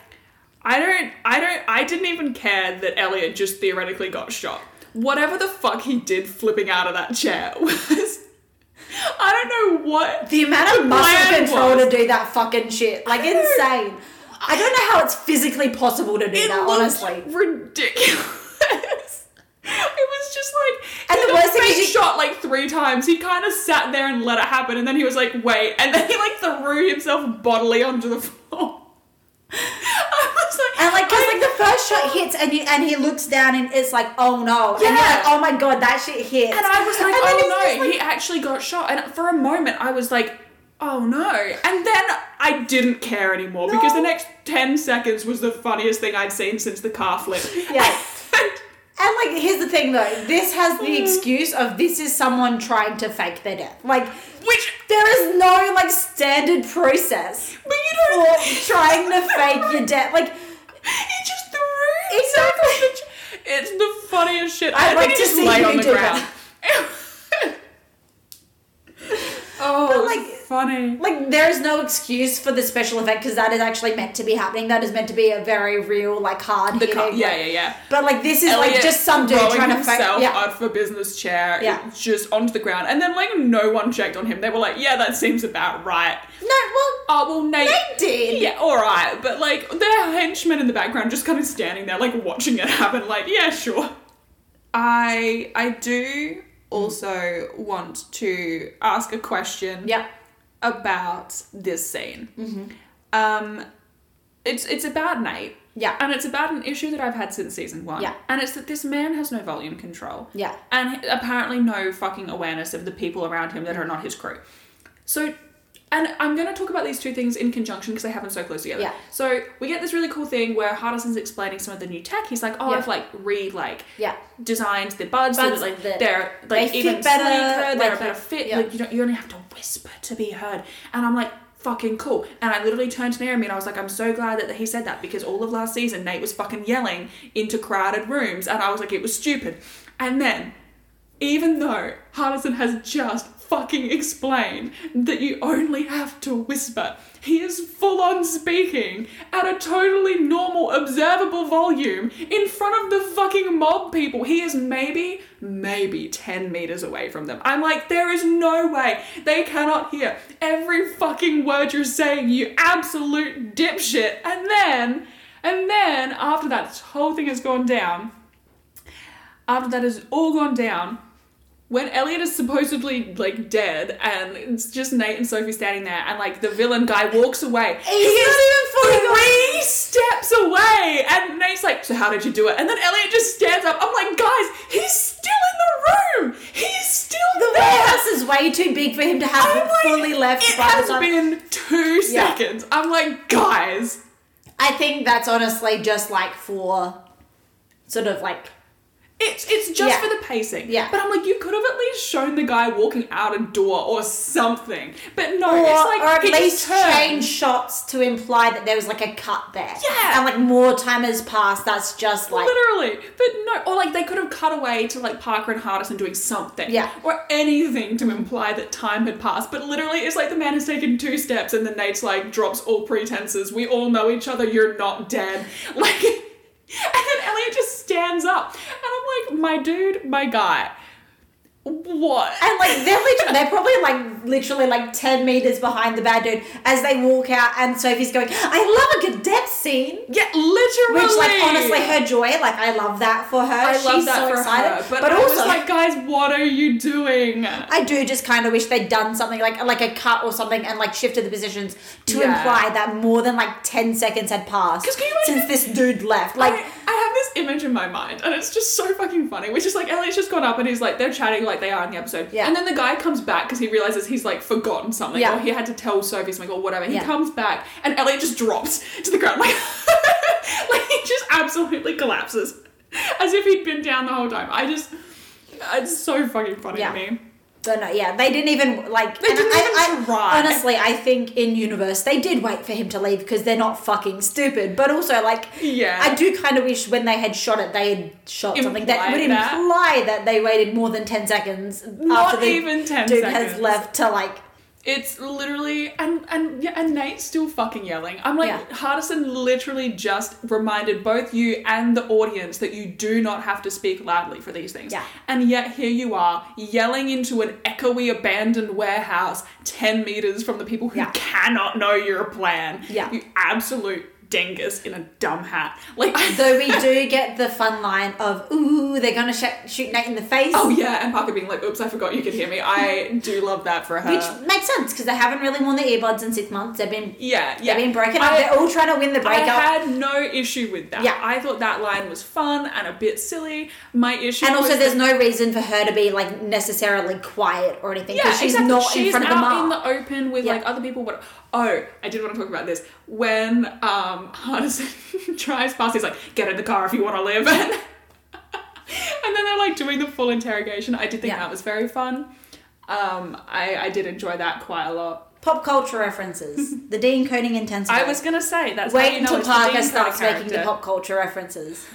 I don't, I don't, I didn't even care that Eliot just theoretically got shot. Whatever the fuck he did flipping out of that chair was. I don't know what. The amount of muscle control was. to do that fucking shit. Like insane. I don't know how it's physically possible to do It that, honestly. ridiculous. Was just like. And the worst thing is shot like three times. He kind of sat there and let it happen, and then he was like, "Wait," and then he like threw himself bodily onto the floor. I was like, And like, cause I- like the first shot hits, and you, and he looks down, and it's like, oh no, Yeah. like, oh my god, that shit hits. And I was like, And oh no, like- he actually got shot. And for a moment, I was like, oh no. And then I didn't care anymore because the next 10 seconds was the funniest thing I'd seen since the car flip. Yeah. And like, here's the thing though, this has the Mm. excuse of this is someone trying to fake their death. Like, Which, there is no like standard process but you for don't. trying to fake your death. Like, He just threw Exactly. It's the funniest shit. I'd I like to just see lay on the ground. oh, But, like- funny. like there is no excuse for the special effect because that is actually meant to be happening. That is meant to be a very real, like hard The hitting. car, yeah, yeah, yeah. But like this is like just some dude throwing trying to fake. himself Yeah. out for business chair, Yeah. just onto the ground, and then like no one checked on him. They were like, "Yeah, that seems about right." No, well, Oh well, Nate. Nate did. Yeah, all right, but like their henchmen in the background just kind of standing there, like watching it happen. Like, yeah, sure. I I do also want to ask a question yeah, about this scene. Um, it's it's about Nate. Yeah. And it's about an issue that I've had since season one. Yeah. And it's that this man has no volume control. Yeah. And apparently no fucking awareness of the people around him that are not his crew. So, and I'm going to talk about these two things in conjunction because they happen so close together. Yeah. So we get this really cool thing where Hardison's explaining some of the new tech. He's like, oh, Yeah. I've like re like yeah. designed the buds, so Buds that like that they're like they even fit better, sleeker, they're like, a better fit. yeah. Like you don't you only have to whisper to be heard. And I'm like, fucking cool. And I literally turned to Naomi and I was like, I'm so glad that he said that because all of last season Nate was fucking yelling into crowded rooms and I was like, it was stupid. And then, even though Hardison has just fucking explain that you only have to whisper, he is full on speaking at a totally normal, observable volume in front of the fucking mob people. He is maybe, maybe 10 meters away from them. I'm like, there is no way they cannot hear every fucking word you're saying, you absolute dipshit. And then, and then, after that whole thing has gone down, after that has all gone down, when Eliot is supposedly like dead and it's just Nate and Sophie standing there and like the villain guy walks away. He's not even fully three steps away and Nate's like, so how did you do it? And then Eliot just stands up. I'm like, guys, he's still in the room. He's still The there. warehouse is way too big for him to have like, fully left It has time. been two Yeah. seconds. I'm like, guys. I think that's honestly just like for sort of like It's it's just Yeah. for the pacing. Yeah. But I'm like, you could have at least shown the guy walking out a door or something. But no, or, it's like or at least change shots to imply that there was like a cut there. Yeah. And like more time has passed. That's just like Literally, but no, or like they could have cut away to like Parker and Hardison doing something, Yeah. or anything to imply that time had passed. But literally, it's like the man has taken two steps, and then Nate's like drops all pretenses. We all know each other. You're not dead. Like, and then Eliot just stands up, and I'm like, my dude, my guy, what? And like they're literally, they're probably like literally like ten meters behind the bad dude as they walk out, and Sophie's going, "I love a good death scene." yeah, literally. Which, like, honestly, her joy, like, I love that for her. I love She's that so for excited. her, but, but I also, like, guys, what are you doing? I do just kind of wish they'd done something like like a cut or something and like shifted the positions to Yeah. imply that more than like ten seconds had passed can you since this dude left. Like, I, I have this image in my mind, and it's just so fucking funny. Which is like Eliot's just gone up, and he's like they're chatting like they are in the episode, Yeah. And then the guy comes back because he realizes he's like forgotten something, Yeah. or he had to tell Sophie something, or whatever. He Yeah. comes back, and Eliot just drops to the ground, like like he just absolutely collapses, as if he'd been down the whole time. I just. It's so fucking funny Yeah. to me. But no, yeah, they didn't even like. They didn't I, even I- try. Honestly, I think in universe they did wait for him to leave because they're not fucking stupid. But also, like, Yeah. I do kind of wish when they had shot it, they had shot something that would imply that they waited more than ten seconds Not after the even 10 dude has left to like. It's literally and and yeah, and Nate's still fucking yelling. I'm like, Yeah. Hardison literally just reminded both you and the audience that you do not have to speak loudly for these things. Yeah. And yet here you are yelling into an echoey abandoned warehouse ten meters from the people who Yeah. cannot know your plan. Yeah. You absolute dingus in a dumb hat. Like Though we do get the fun line of "Ooh, they're gonna sh- shoot Nate in the face," Oh yeah, and Parker being like, oops, I forgot you could hear me. I do love that for her. which makes sense because they haven't really worn the earbuds in six months. They've been yeah, yeah. they've been broken up. I- They're all trying to win the breakup. I had no issue with that. Yeah. I thought that line was fun and a bit silly. My issue And also, there's that- no reason for her to be like necessarily quiet or anything yeah, because she's exactly. not she's in front of the mark. in the open with Yeah. like other people. But oh, I did want to talk about this when um Hardison tries past. He's like, "Get in the car if you want to live." and then they're like doing the full interrogation. I did think Yeah. that was very fun. Um, I I did enjoy that quite a lot. Pop culture references, the Dean coding intensity. I was gonna say that's how wait you know until it's the Parker Dean starts Cody making the character. pop culture references.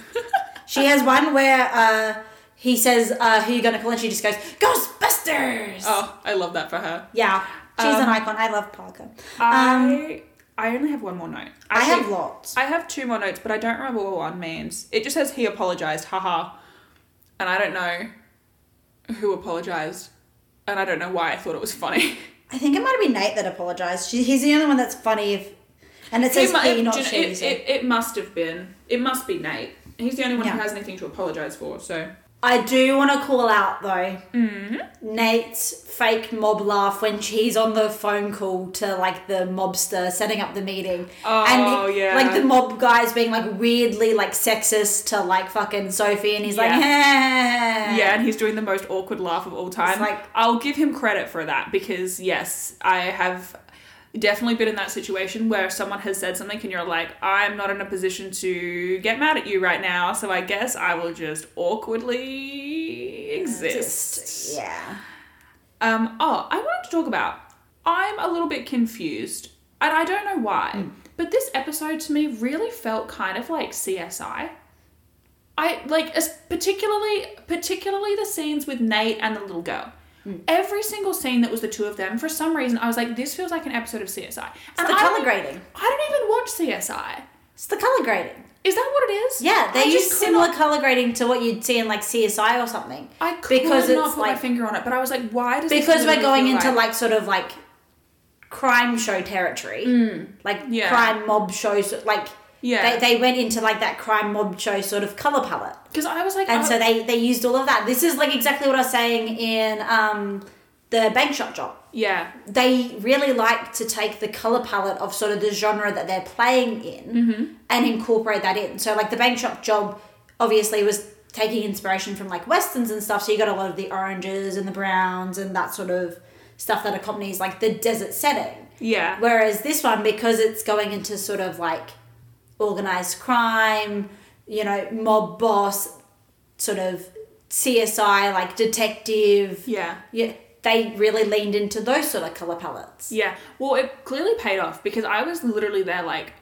she has one where uh, he says, uh, "Who you gonna call?" and she just goes, "Ghostbusters." Oh, I love that for her. Yeah, she's an Um, icon. I love Parker. Um, I I only have one more note. I have lots. I have two more notes, but I don't remember what one means. It just says he apologized, haha. And I don't know who apologized. And I don't know why I thought it was funny. I think it might have been Nate that apologized. She, he's the only one that's funny if, and it says mu- he, not she. it, it, it must have been. It must be Nate. He's the only one who has anything to apologize for, so. I do want to call out though Mm-hmm. Nate's fake mob laugh when she's on the phone call to like the mobster setting up the meeting. Oh, and yeah. Like the mob guys being like weirdly like sexist to like fucking Sophie, and he's like, Yeah. Yeah, and he's doing the most awkward laugh of all time. It's like- I'll give him credit for that because yes, I have definitely been in that situation where someone has said something and you're like, I'm not in a position to get mad at you right now, so I guess I will just awkwardly exist. Just- yeah. Um, oh, I wanted to talk about. I'm a little bit confused, and I don't know why, Hmm. but this episode to me really felt kind of like CSI. I like, as particularly, particularly the scenes with Nate and the little girl. Hmm. Every single scene that was the two of them, for some reason, I was like, this feels like an episode of CSI. And the I colour grading. I don't even watch CSI. It's the color grading. Is that what it is? Yeah, they I use similar not- color grading to what you'd see in like CSI or something. I could because not it's put my finger on it, but I was like, why does because we're going into like sort of like crime show territory, like Mm. yeah. crime mob shows, like Yeah. They, they went into like that crime mob show sort of color palette. Because I was like, And so they, they used all of that. This is like exactly what I was saying in um, the bank shot job. yeah, They really like to take the color palette of sort of the genre that they're playing in and incorporate that in. So like the bank shot job obviously was taking inspiration from like westerns and stuff. So you got a lot of the oranges and the browns and that sort of stuff that accompanies like the desert setting. yeah, Whereas this one, because it's going into sort of like organized crime, you know, mob boss, sort of CSI, like detective. yeah. Yeah, they really leaned into those sort of color palettes. Yeah. Well, it clearly paid off because I was literally there like,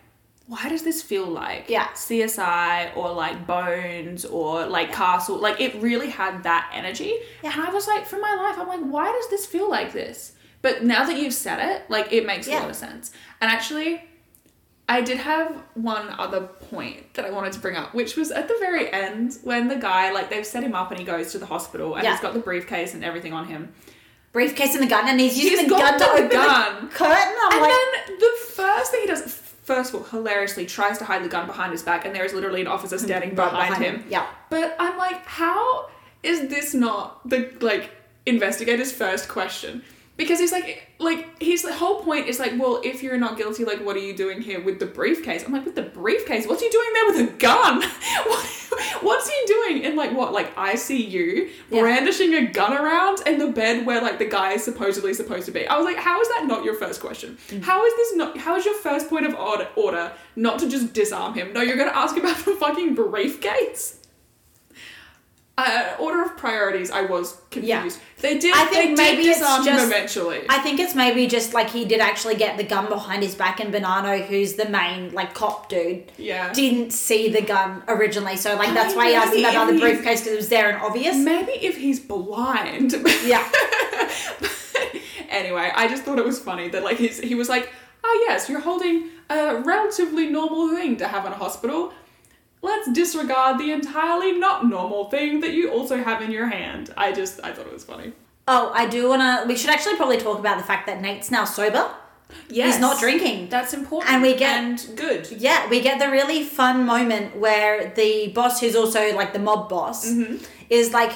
why does this feel like Yeah. CSI or like Bones or like Castle? Like it really had that energy. Yeah. And I was like, for my life, I'm like, why does this feel like this? But now that you've said it, like it makes a lot of sense. And actually, I did have one other point that I wanted to bring up, which was at the very end when the guy, like, they've set him up and he goes to the hospital and Yeah. he's got the briefcase and everything on him. Briefcase and the gun, and he's using He's the gun to the open gun. the curtain. I'm And like, then the first thing he does, first of all, hilariously tries to hide the gun behind his back, and there is literally an officer mm, standing Right behind, behind him. him, yeah. But I'm like, how is this not the like investigator's first question? Because he's like, like his the whole point is like, well, if you're not guilty, like, what are you doing here with the briefcase? I'm like, with the briefcase? What's he doing there with a gun? what, what's he doing in like what, like ICU, Yeah. brandishing a gun around in the bed where like the guy is supposedly supposed to be? I was like, how is that not your first question? Mm. How is this not? How is your first point of order, order not to just disarm him? No, you're gonna ask about the fucking briefcase. Uh, order of priorities, I was confused. Yeah. They did. I think maybe it's just- eventually. I think it's maybe just like he did actually get the gun behind his back, and Bonanno, who's the main like cop dude, yeah. didn't see the gun originally. So like I that's mean, why he asked him about the briefcase because it was there and obvious. Maybe if he's blind. Yeah. anyway, I just thought it was funny that like he's, he was like, "Oh yes, you're holding a relatively normal thing to have in a hospital. Let's disregard the entirely not normal thing that you also have in your hand." I just I thought it was funny. Oh, I do wanna. We should actually probably talk about the fact that Nate's now sober. Yes, He's not drinking. That's important, And we get- and good. Yeah, we get the really fun moment where the boss, who's also like the mob boss, Mm-hmm. is like,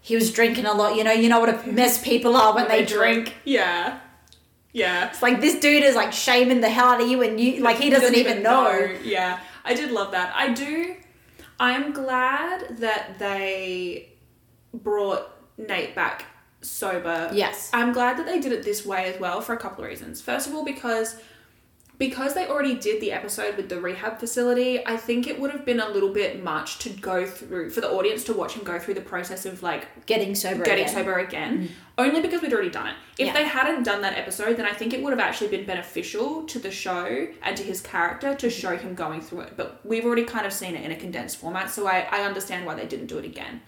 he was drinking a lot. You know, you know what a mess people are when they drink. Yeah, yeah. It's like this dude is like shaming the hell out of you, and you like he doesn't, even know. Yeah, I did love that. I do. I'm glad that they brought Nate back sober. Yes. I'm glad that they did it this way as well for a couple of reasons. First of all, because because they already did the episode with the rehab facility, I think it would have been a little bit much to go through for the audience to watch him go through the process of like Getting sober. getting again. sober again, mm. only because we'd already done it. If Yeah. they hadn't done that episode, then I think it would have actually been beneficial to the show and to his character to mm. show him going through it. But we've already kind of seen it in a condensed format, so I, I understand why they didn't do it again.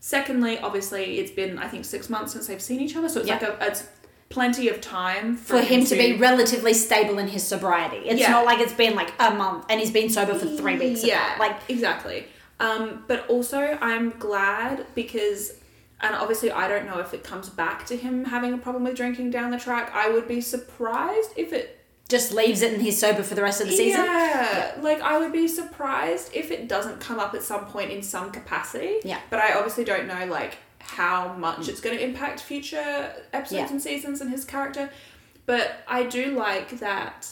Secondly, obviously, it's been I think six months since they've seen each other, so it's Yeah. like a it's plenty of time For him to be relatively stable in his sobriety. It's Yeah. not like it's been like a month and he's been sober for three weeks. Yeah. Like, exactly. Um, but also, I'm glad because, and obviously, I don't know if it comes back to him having a problem with drinking down the track. I would be surprised if it. just leaves it and he's sober for the rest of the season. Yeah, like I would be surprised if it doesn't come up at some point in some capacity. Yeah. But I obviously don't know like how much it's going to impact future episodes Yeah. and seasons and his character. But I do like that.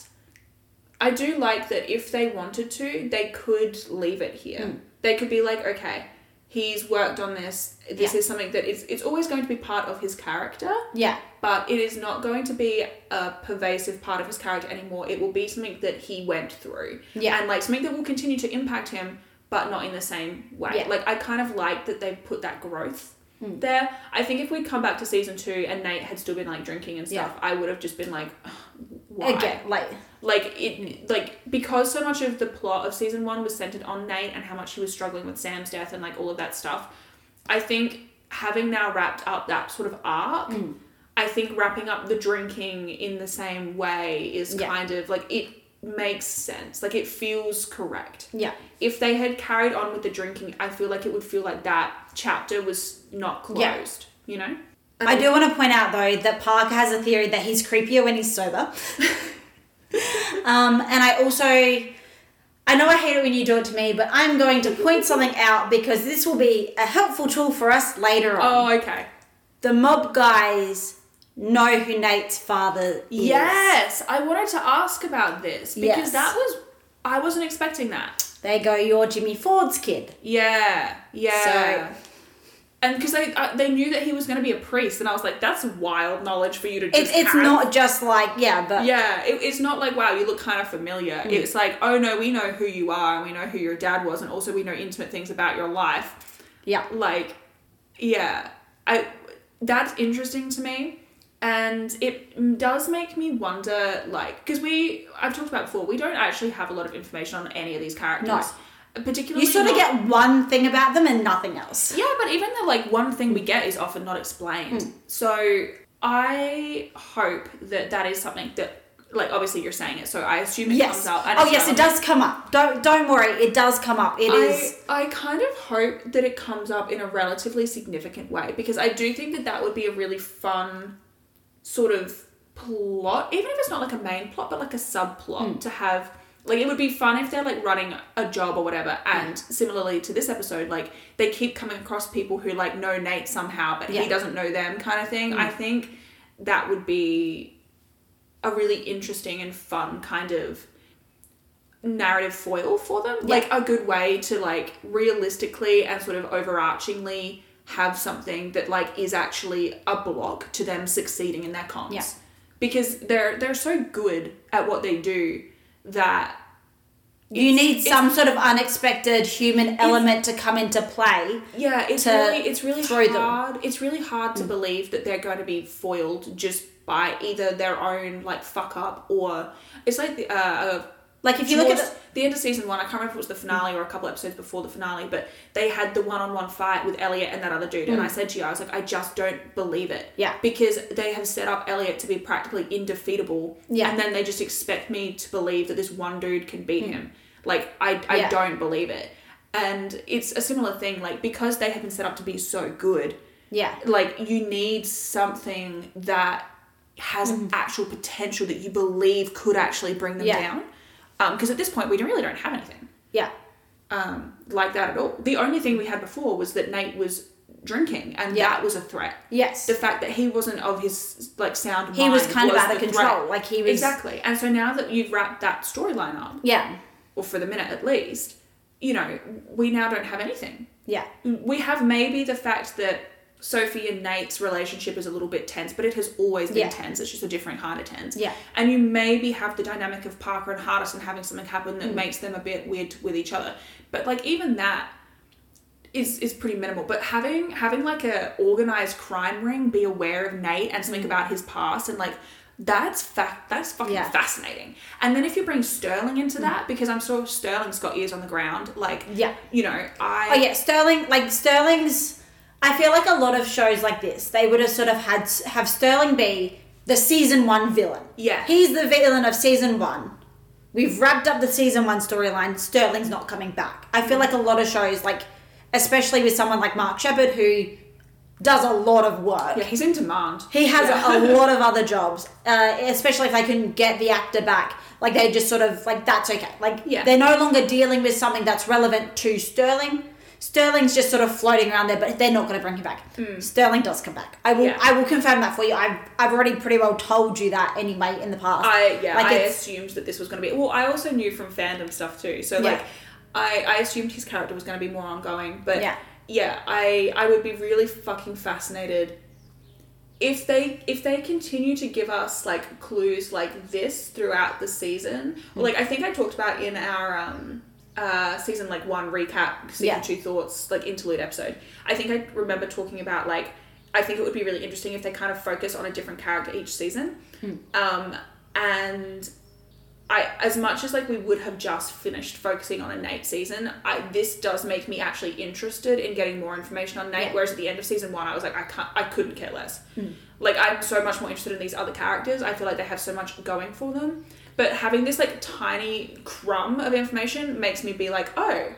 I do like that if they wanted to, they could leave it here. Hmm. They could be like, okay, he's worked on this. This Yeah. is something that is it's always going to be part of his character Yeah. but it is not going to be a pervasive part of his character anymore. It will be something that he went through. Yeah. And like something that will continue to impact him, but not in the same way. Yeah. Like I kind of like that they've put that growth there. I think if we'd come back to season two and Nate had still been like drinking and stuff, I would have just been like, why? Again, like, Like it, like because so much of the plot of season one was centered on Nate and how much he was struggling with Sam's death and like all of that stuff. I think having now wrapped up that sort of arc, Hmm. I think wrapping up the drinking in the same way is Yeah. kind of like it makes sense. Like it feels correct. yeah. If they had carried on with the drinking, I feel like it would feel like that chapter was not closed, Yeah. You know. I do want to point out though that Parker has a theory that he's creepier when he's sober. um, and I also, I know I hate it when you do it to me, but I'm going to point something out because this will be a helpful tool for us later on. Oh, okay. The mob guys know who Nate's father is. Yes, I wanted to ask about this because Yes. that was I wasn't expecting that. They go, You're Jimmy Ford's kid. Yeah, yeah. and because they uh, they knew that he was going to be a priest, and I was like, that's wild knowledge for you to. Just It's it's have. not just like, yeah, but Yeah, it, it's not like wow, you look kind of familiar. Mm. It's like oh no, we know who you are, and we know who your dad was, and also we know intimate things about your life. yeah. Like, yeah, I that's interesting to me, and it does make me wonder, like, because we I've talked about before, we don't actually have a lot of information on any of these characters, particularly You sort of not- get one thing about them and nothing else. yeah, but even the like one thing we get is often not explained. Hmm. So I hope that that is something that like obviously you're saying it, so I assume it Yes. comes out. Oh yes, it does come up. Don't don't worry, it does come up. It is. I, I kind of hope that it comes up in a relatively significant way because I do think that that would be a really fun sort of plot, even if it's not like a main plot, but like a subplot Hmm. to have. Like it would be fun if they're like running a job or whatever, and similarly to this episode, like they keep coming across people who like know Nate somehow, but Yeah. he doesn't know them, kind of thing. I think that would be a really interesting and fun kind of narrative foil for them Yeah. like a good way to like realistically and sort of overarchingly have something that like is actually a block to them succeeding in their comms Yeah. because they're they're so good at what they do that you need some sort of unexpected human element to come into play. yeah it's really it's really throw them. hard it's really hard to believe that they're going to be foiled just by either their own like fuck up or it's like the uh, uh Like if you look at the, the end of season one, I can't remember if it was the finale or a couple episodes before the finale, but they had the one-on-one fight with Eliot and that other dude, and I said to you, I was like, I just don't believe it. Mm. Yeah. Because they have set up Eliot to be practically indefeatable. Yeah. And then they just expect me to believe that this one dude can beat him. Like I, I Mm. Yeah. don't believe it. And it's a similar thing, like because they have been set up to be so good, yeah, like you need something that has Mm-hmm. actual potential that you believe could actually bring them Yeah. down. Because at this point, we don't- really don't have anything yeah, um, like that at all. The only thing we had before was that Nate was drinking, and Yeah. that was a threat. yes. The fact that he wasn't of his like sound He was kind of out of control. threat. Like he was exactly. And so now that you've wrapped that storyline up, Yeah, or for the minute at least, you know, we now don't have anything yeah, we have maybe the fact that Sophie and Nate's relationship is a little bit tense, but it has always been Yeah. tense. It's just a different kind of tense. Yeah. And you maybe have the dynamic of Parker and Hardison having something happen Mm. that makes them a bit weird with each other. But like even that is is pretty minimal. But having having like a organized crime ring be aware of Nate and something about his past and like that's fact that's fucking Mm. Yeah. Mm. fascinating. And then if you bring Sterling into that, because I'm sure Sterling's got ears on the ground, like Yeah. you know, I Oh yeah, Sterling. Like Sterling's. I feel like a lot of shows like this, they would have sort of had have Sterling be the season one villain. Yeah. he's the villain of season one. We've wrapped up the season one storyline. Sterling's not coming back. I feel like a lot of shows, like especially with someone like Mark Sheppard, who does a lot of work. Yeah, he's in demand. He has Yeah. a lot of other jobs, uh, especially if they can get the actor back. Like they just sort of like that's okay. Like Yeah. they're no longer dealing with something that's relevant to Sterling. Sterling's just sort of floating around there, but they're not going to bring him back. Sterling does come back. I will. Yeah. I will confirm that for you. I've I've already pretty well told you that anyway in the past. I yeah, Like I assumed that this was going to be. Well, I also knew from fandom stuff too. So Yeah. like, I I assumed his character was going to be more ongoing. But Yeah. yeah, I I would be really fucking fascinated if they if they continue to give us like clues like this throughout the season. Hmm. Like I think I talked about in our um uh season like one recap season Yeah. two thoughts like interlude episode. I think I remember talking about like I think it would be really interesting if they kind of focus on a different character each season. Um, and I, as much as like we would have just finished focusing on a Nate season, I this does make me actually interested in getting more information on Nate. Yeah. Whereas at the end of season one, I was like, I can't, I couldn't care less. Like I'm so much more interested in these other characters. I feel like they have so much going for them. But having this like tiny crumb of information makes me be like, oh,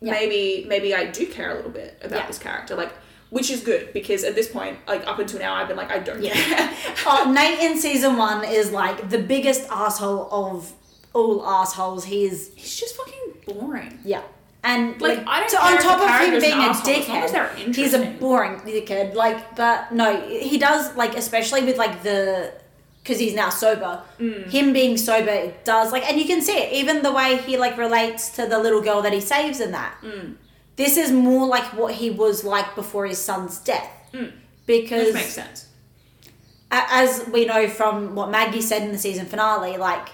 Yeah. maybe maybe I do care a little bit about Yeah. this character. Like, which is good because at this point, like up until now, I've been like, I don't Yeah. care. oh, Nate in season one is like the biggest asshole of all assholes. He is He's just fucking boring. Yeah. And Like, like, I don't so on top of him being a asshole, as long as they're dickhead, he's a boring dickhead. Like, but no, he does like especially with like the because he's now sober. Mm. Him being sober it does like, and you can see it even the way he like relates to the little girl that he saves in that. Mm. This is more like what he was like before his son's death. Because Which makes sense. a- as we know from what Maggie said in the season finale, like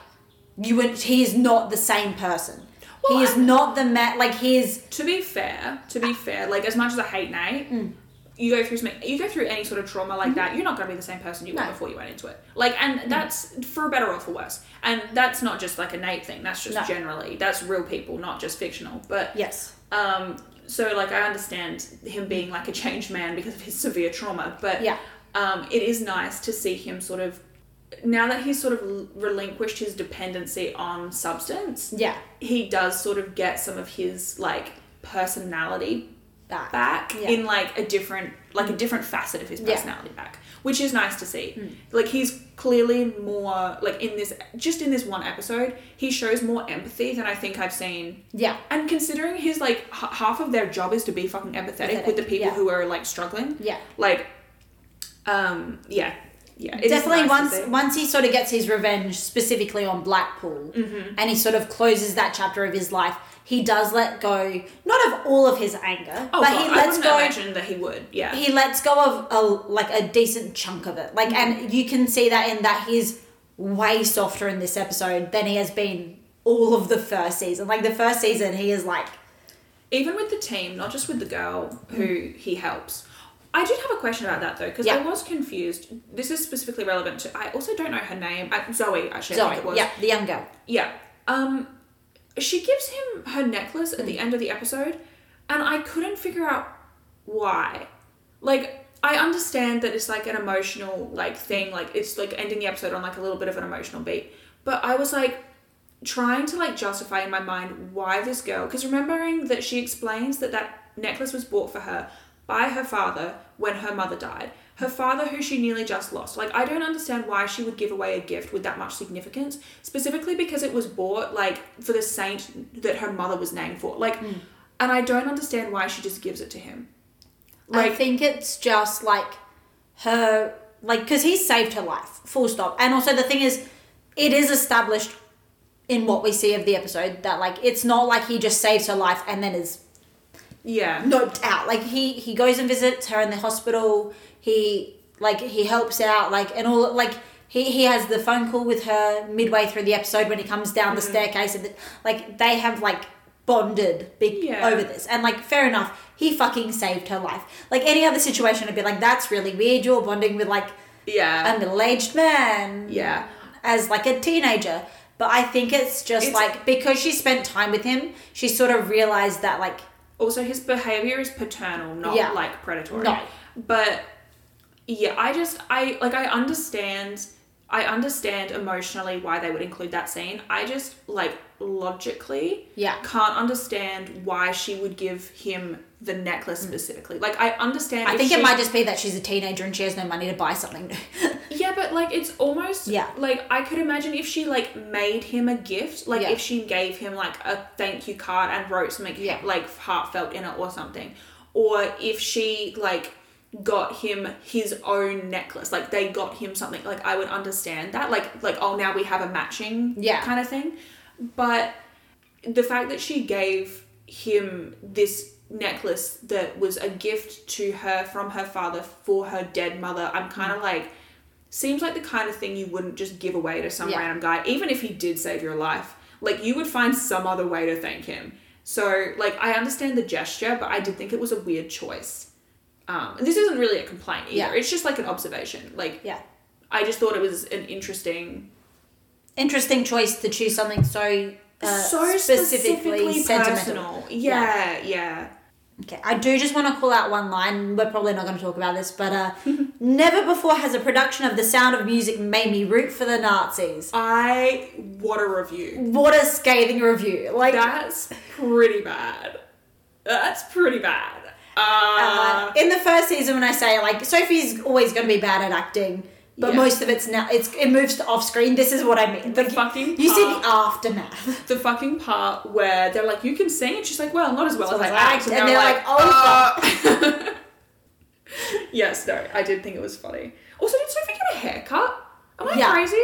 you would, he is not the same person. Well, he is I'm- not the man. Like he is. To be fair, to be fair, like as much as I hate Nate, Mm. You go through some, you go through any sort of trauma like that, you're not going to be the same person you were Mm-hmm. No. before you went into it. Like, and that's for better or for worse. And that's not just like a Nate thing. That's just No. generally that's real people, not just fictional. But Yes. um, so like I understand him being like a changed man because of his severe trauma, but Yeah. um, it is nice to see him sort of now that he's sort of relinquished his dependency on substance Yeah. he does sort of get some of his like personality Back. back Yeah. in like a different like a different facet of his Yeah. Personality back which is nice to see like he's clearly more like in this just in this one episode he shows more empathy than i think i've seen Yeah. and considering his like h- half of their job is to be fucking empathetic with the people yeah. who are like struggling Yeah. like um yeah yeah Definitely nice once once he sort of gets his revenge specifically on Blackpool Mm-hmm. and he sort of closes that chapter of his life, he does let go not of all of his anger, oh, but God, he lets wouldn't go imagine that he would yeah he lets go of a like a decent chunk of it. Like and mm. you can see that in that he's way softer in this episode than he has been all of the first season. Like the first season he is like even with the team, not just with the girl mm. who he helps. I did have a question about that though, because I was confused. This is specifically relevant to. I also don't know her name. I, Zoe, actually, I Zoe. think it was. Yeah, the young girl. Yeah. Um, she gives him her necklace at the end of the episode, and I couldn't figure out why. Like, I understand that it's like an emotional like thing, like it's like ending the episode on like a little bit of an emotional beat. But I was like trying to like justify in my mind why this girl, because remembering that she explains that that necklace was bought for her by her father when her mother died. Her father, who she nearly just lost. Like, I don't understand why she would give away a gift with that much significance, specifically because it was bought, like, for the saint that her mother was named for. Like, hmm. and I don't understand why she just gives it to him. Like, I think it's just like her, like, because he saved her life, full stop. And also, the thing is, it is established in what we see of the episode that, like, it's not like he just saves her life and then is yeah. noped out. Like, he, he goes and visits her in the hospital, he, like, he helps out, like, and all, like, he, he has the phone call with her midway through the episode when he comes down the mm-hmm. staircase and the, like they have like bonded big Yeah. over this and like fair enough he fucking saved her life like any other situation would be like that's really weird you're bonding with like Yeah. a middle-aged man Yeah. as like a teenager but i think it's just It's- like because she spent time with him she sort of realized that like also his behavior is paternal not Yeah. like predatory No. but yeah i just i like i understand i understand emotionally why they would include that scene i just like logically Yeah. can't understand why she would give him the necklace mm. specifically like i understand i think it might just be that she's a teenager and she has no money to buy something yeah but like it's almost Yeah. like i could imagine if she like made him a gift like Yeah. if she gave him like a thank you card and wrote something Yeah. like heartfelt in it or something or if she like got him his own necklace like they got him something like i would understand that like like oh now we have a matching Yeah. kind of thing but the fact that she gave him this necklace that was a gift to her from her father for her dead mother. I'm kind of like seems like the kind of thing you wouldn't just give away to some Yeah. random guy even if he did save your life. Like you would find some other way to thank him. So like i understand the gesture but i did think it was a weird choice. Um and this isn't really a complaint either. Yeah. it's just like an observation. Like yeah. I just thought it was an interesting interesting choice to choose something so uh, so specifically, specifically, sentimental. personal. Yeah. yeah Okay, I do just want to call out one line. We're probably not going to talk about this, but uh, never before has a production of The Sound of Music made me root for the Nazis. I what a review. What a scathing review! Like, That's pretty bad. That's pretty bad. Uh, uh, in the first season, when I say like Sophie's always going to be bad at acting, but Yeah. most of it's now it's it moves to off screen. This is what I mean. The Like, fucking you see part- the aftermath. the fucking part where they're like, "You can sing," and she's like, "Well, not as well So as I act," act, and they're like, "Oh." uh." yes, no, I did think it was funny. Also, did Sophie get a haircut? Am I Yeah. crazy?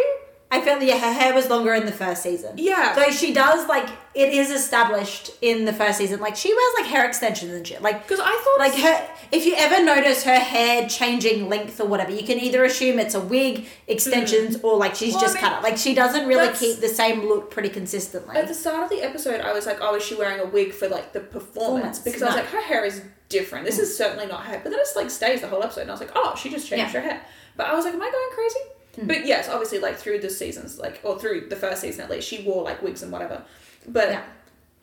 I felt yeah, her hair was longer in the first season. Yeah. So she does like it is established in the first season. Like she wears like hair extensions and shit. Like Because I thought like her if you ever notice her hair changing length or whatever, you can either assume it's a wig, extensions, mm. or like she's Well, just I mean, cut it. Like she doesn't really keep the same look pretty consistently. At the start of the episode, I was like, "Oh, is she wearing a wig for like the performance?" Performance, Because I was like, "Her hair is different. This mm. is certainly not her." But then it's like stays the whole episode, and I was like, "Oh, she just changed Yeah. her hair." But I was like, "Am I going crazy?" But yes, obviously, like through the seasons, like or through the first season at least, she wore like wigs and whatever. But Yeah.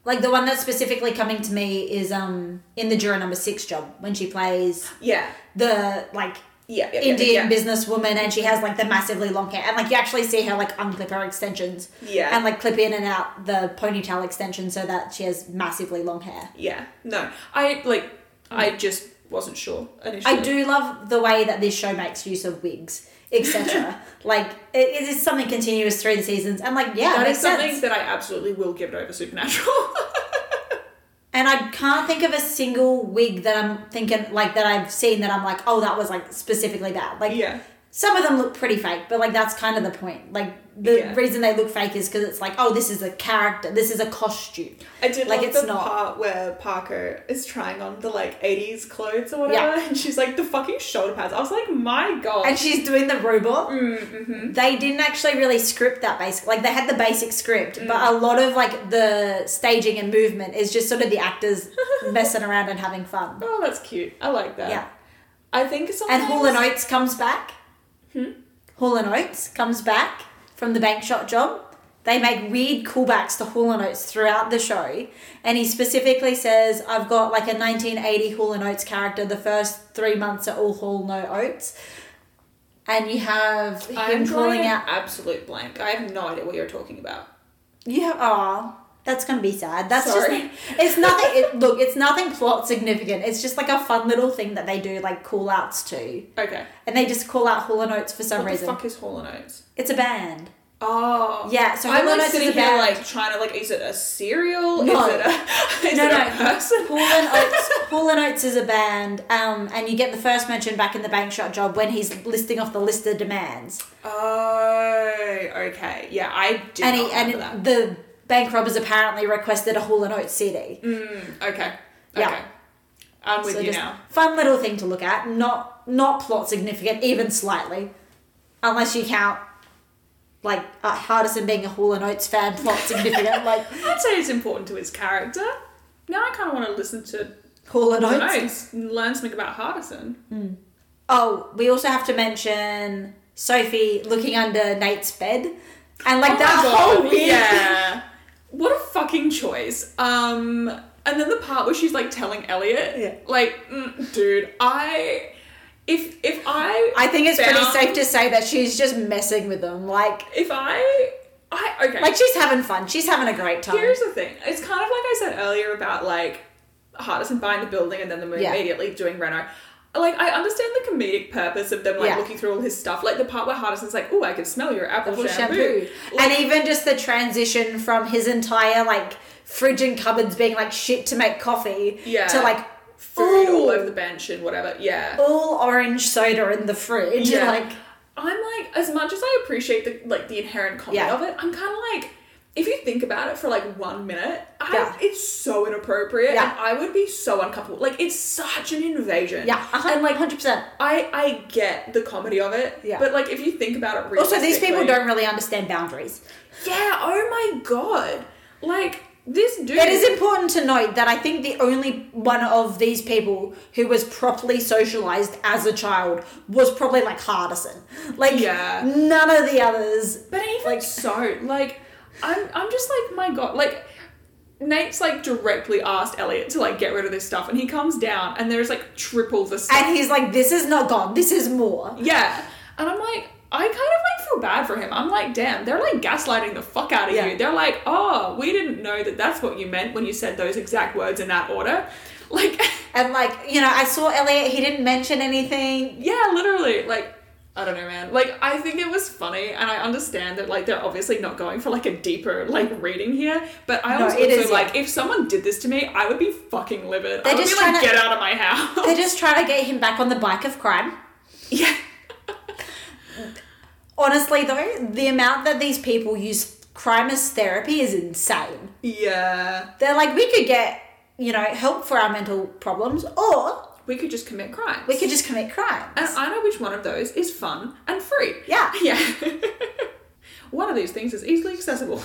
Like the one that's specifically coming to me is um in the Juror Number Six job when she plays yeah, the like yeah, yeah, yeah, Indian yeah. businesswoman and she has like the massively long hair and like you actually see her like unclip her extensions Yeah. and like clip in and out the ponytail extension so that she has massively long hair. Yeah, no, I like, I just wasn't sure initially. I do love the way that this show makes use of wigs, etc. like it, is something continuous through the seasons and like yeah, That is something sense. that I absolutely will give it over Supernatural. And I can't think of a single wig that I'm thinking like that I've seen that I'm like, oh, that was like specifically bad. Like yeah, some of them look pretty fake, but like that's kind of the point. Like the Yeah. reason they look fake is because it's like, oh, this is a character, this is a costume. I did Like, it's the not- part where Parker is trying on the like '80s clothes or whatever, Yeah. and she's like the fucking shoulder pads. I was like, my god. And she's doing the robot. mm-hmm. They didn't actually really script that basic. Like they had the basic script, Mm. but a lot of like the staging and movement is just sort of the actors messing around and having fun. Oh, that's cute. I like that. Yeah. I think sometimes. And Hall and Oates comes back. Hmm? Hall and Oates comes back from the bank shot job. They make weird callbacks to Hall and Oates throughout the show, and he specifically says, "I've got like a 1980 Hall and Oates character. The first three months are all Hall, no Oates." And you have him I'm calling out. absolute blank. I have no idea what you're talking about. You have oh, that's gonna be sad. That's Sorry. just it's nothing. It, look, it's nothing plot significant. It's just like a fun little thing that they do, like call outs to, Okay. and they just call out Hall and Oates for some reason. What the fuck is Hall and Oates? It's a band. Oh. Yeah, so I'm Hall like sitting a here band. like trying to like, is it a cereal? No. Is it a, is no, it no. a person? Hall Oates. Hall Oates is a band, um, and you get the first mention back in the bank shot job when he's listing off the list of demands, Oh, okay. Yeah, I did and he and that. the bank robbers apparently requested a Hall and Oates CD. Mm, okay. Yeah. Okay. I'm with so you now. fun little thing to look at, not not plot significant, even slightly, unless you count like uh, Hardison being a Hall and Oates fan plot significant, like I'd say it's important to his character. Now I kind of want to listen to Hall and Oates. notes and learn something about Hardison. Oh, we also have to mention Sophie looking under Nate's bed. And like Oh that whole weird Yeah. What a fucking choice. Um, and then the part where she's like telling Eliot, Yeah. like, mm, dude, I, if if I, I think it's pretty found- safe to say that she's just messing with them. Like if I, I okay. like she's having fun. She's having a great time. Here's the thing. It's kind of like I said earlier about like Hardison buying the building and then them Yeah. immediately doing reno. Like I understand the comedic purpose of them like Yeah. looking through all his stuff. Like the part where Hardison's like, "Oh, I can smell your apple, Apple shampoo." shampoo. Like, and even just the transition from his entire like fridge and cupboards being like shit to make coffee Yeah. to like food all over the bench and whatever. Yeah. all orange soda in the fridge. Yeah. Like I'm like, as much as I appreciate the like the inherent comedy Yeah. of it, I'm kind of like, if you think about it for like one minute, I, Yeah. it's so inappropriate, Yeah. and I would be so uncomfortable. Like, it's such an invasion. yeah, and like, hundred percent. I I get the comedy of it, Yeah. but like, if you think about it, Also, these people don't really understand boundaries. Yeah. Oh my god. Like this dude. It is important to note that I think the only one of these people who was properly socialized as a child was probably like Hardison. Like, Yeah. none of the others. But even Like- so, like, I'm I'm just like, my god, like. Nate's like directly asked Eliot to like get rid of this stuff, and he comes down, and there's like triple the stuff. And he's like, this is not gone, this is more. Yeah. And I'm like, I kind of like feel bad for him. I'm like, damn, they're like gaslighting the fuck out of Yeah. you. They're like, oh, we didn't know that that's what you meant when you said those exact words in that order. Like, And like, you know, I saw Eliot, he didn't mention anything. yeah, literally. Like, I don't know, man. Like, I think it was funny, and I understand that, like, they're obviously not going for, like, a deeper, like, reading here. But I No, was also, is, yeah. like, if someone did this to me, I would be fucking livid. They're I would just be like, to- get out of my house. They're just trying to get him back on the bike of crime. yeah. Honestly, though, the amount that these people use crime as therapy is insane. Yeah. They're like, we could get, you know, help for our mental problems, or We could just commit crimes. we could just commit crimes. And I know which one of those is fun and free. Yeah. Yeah. one of these things is easily accessible.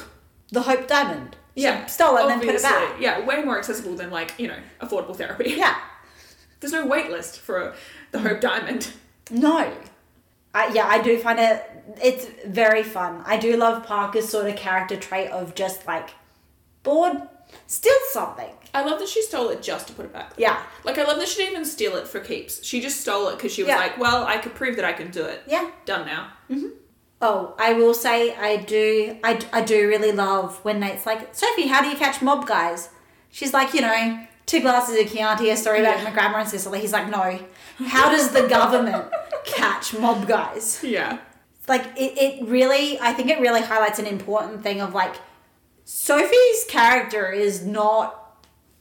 the Hope Diamond. Yeah. stole it and then put it back. Yeah, way more accessible than, like, you know, affordable therapy. Yeah. There's no wait list for the Hope Diamond. No. I, yeah, I do find it, it's very fun. I do love Parker's sort of character trait of just like, bored, still something. I love that she stole it just to put it back. Yeah. Like, I love that she didn't even steal it for keeps. She just stole it because she was Yeah. like, well, I could prove that I can do it. Yeah. Done now. Mm-hmm. Oh, I will say I do I, I do really love when Nate's like, Sophie, how do you catch mob guys? She's like, you know, two glasses of Chianti, a story about Yeah. my grandma and Sicily. He's like, no. How does the government catch mob guys? Yeah. Like it, it really I think it really highlights an important thing of like Sophie's character is not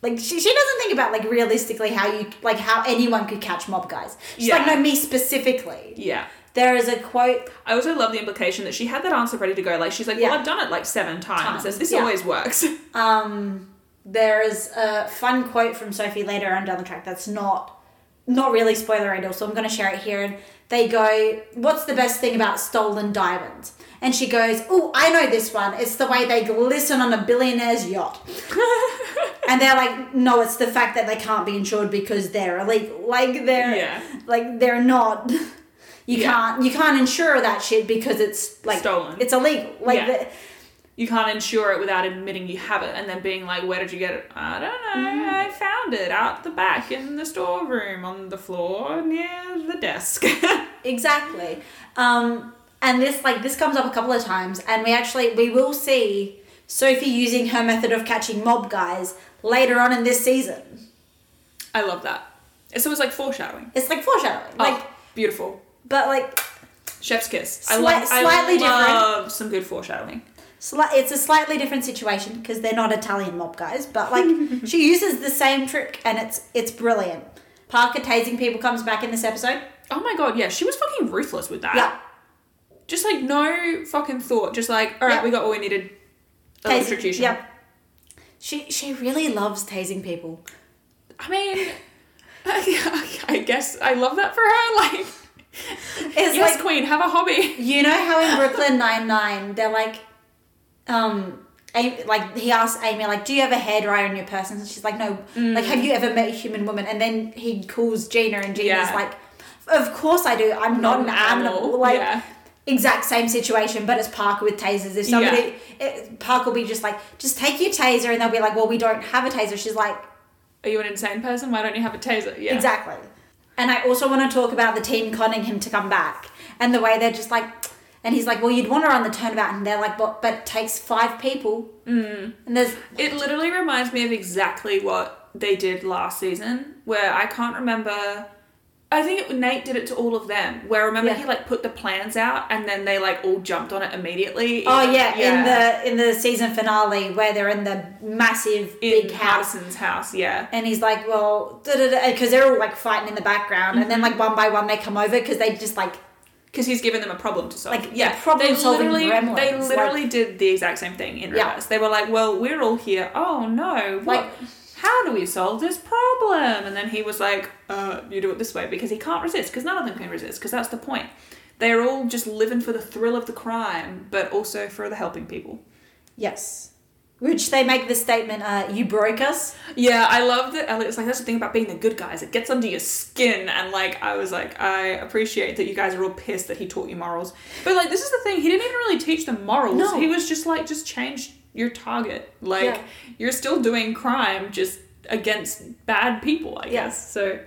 like she, she doesn't think about like realistically how you like how anyone could catch mob guys. She's like, no, me specifically. Yeah. There is a quote I also love the implication that she had that answer ready to go. Like, she's like, Yeah. well, I've done it like seven times, Times, and this yeah. always works. Um, there is a fun quote from Sophie later on down the track that's not not really spoiler at all. so I'm going to share it here. And they go, "What's the best thing about stolen diamonds?" And she goes, "Oh, I know this one. It's the way they glisten on a billionaire's yacht." and they're like, "No, it's the fact that they can't be insured because they're illegal. Like they're Yeah. like they're not." You Yeah. can't you can't insure that shit because it's like Stolen. It's illegal. Like Yeah. the, you can't insure it without admitting you have it and then being like, where did you get it? I don't know. Mm-hmm. I found it out the back in the storeroom on the floor near the desk. Exactly. Um, and this like this comes up a couple of times, and we actually we will see Sophie using her method of catching mob guys later on in this season. I love that. So it's like foreshadowing. It's like foreshadowing, oh, like, oh, beautiful. but like Chef's kiss. I Slight- love, slightly I different. love some good foreshadowing. sli- it's a slightly different situation because they're not Italian mob guys, but like she uses the same trick, and it's it's brilliant. Parker tasing people comes back in this episode. Oh my god, yeah, she was fucking ruthless with that. Yeah, Just like no fucking thought. Just like, all right, Yeah. we got all we needed. Electrocution. Yep. She she really loves tasing people. I mean, I guess I love that for her. Like, It's yes, like queen, have a hobby. You know how in Brooklyn Nine Nine they're like, um, Amy, like he asks Amy like, "Do you have a hairdryer in your purse?" And she's like, "No." Like, have you ever met a human woman? And then he calls Gina, and Gina's Yeah. like, "Of course I do. I'm not, an animal." Like, yeah. Exact same situation, but it's Parker with tasers. If somebody, it, Parker will be just like, "Just take your taser," and they'll be like, "Well, we don't have a taser." She's like, Are you an insane person? Why don't you have a taser? Yeah. Exactly. And I also want to talk about the team conning him to come back and the way they're just like, and he's like, well, you'd want to run the turnabout, and they're like, but but it takes five people, mm. and there's It literally reminds me of exactly what they did last season, where I can't remember. I think it, Nate did it to all of them. Where remember Yeah. he like put the plans out, and then they like all jumped on it immediately. oh yeah, in the in the season finale where they're in the massive in big house. Hardison's house. Yeah, And he's like, well, because they're all like fighting in the background, and then Mm-hmm. like one by one they come over because they just like because he's given them a problem to solve. Like, yeah, yeah, problem-solving literally, gremlins, They like- literally did the exact same thing in Yeah. reverse. They were like, "Well, we're all here. Oh no, what? Like- how do we solve this problem?" And then he was like, "Uh, you do it this way because he can't resist. Because none of them can resist. Because that's the point. They're all just living for the thrill of the crime, but also for the helping people." yes, which they make the statement, uh, "You broke us." Yeah, I love that Eliot's like, that's the thing about being the good guys. It gets under your skin. And like, I was like, I appreciate that you guys are all pissed that he taught you morals. But like, this is the thing. He didn't even really teach them morals. No. He was just like, just change your target. Like, Yeah. you're still doing crime just against bad people, I Yeah. guess. So,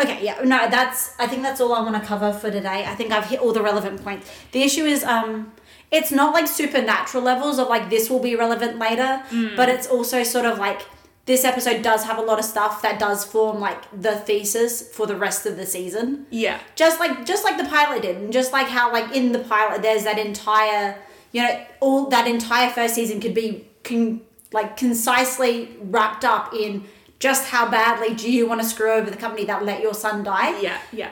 Okay, yeah, no, that's. I think that's all I want to cover for today. I think I've hit all the relevant points. The issue is, um, it's not like supernatural levels of like this will be relevant later, but it's also sort of like this episode does have a lot of stuff that does form like the thesis for the rest of the season. Yeah. Just like just like the pilot did, and just like how like in the pilot there's that entire you know all that entire first season could be con- like concisely wrapped up in just how badly do you want to screw over the company that let your son die Yeah. Yeah.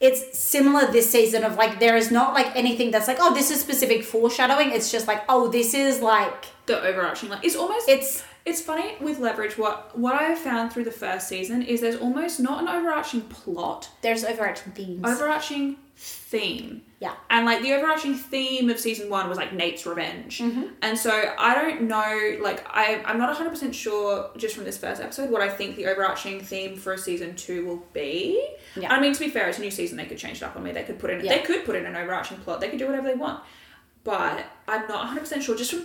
it's similar this season of like there is not like anything that's like oh this is specific foreshadowing it's just like oh this is like The overarching like it's almost it's It's funny with Leverage. What what I have found through the first season is there's almost not an overarching plot, there's overarching themes overarching theme. Yeah And like the overarching theme of season one was like Nate's revenge. Mm-hmm. And so I don't know, like I I'm not 100% sure just from this first episode what I think the overarching theme for season two will be. Yeah. I mean to be fair, it's a new season. They could change it up on me. They could put in Yeah. they could put in an overarching plot. They could do whatever they want. But I'm not 100% sure just from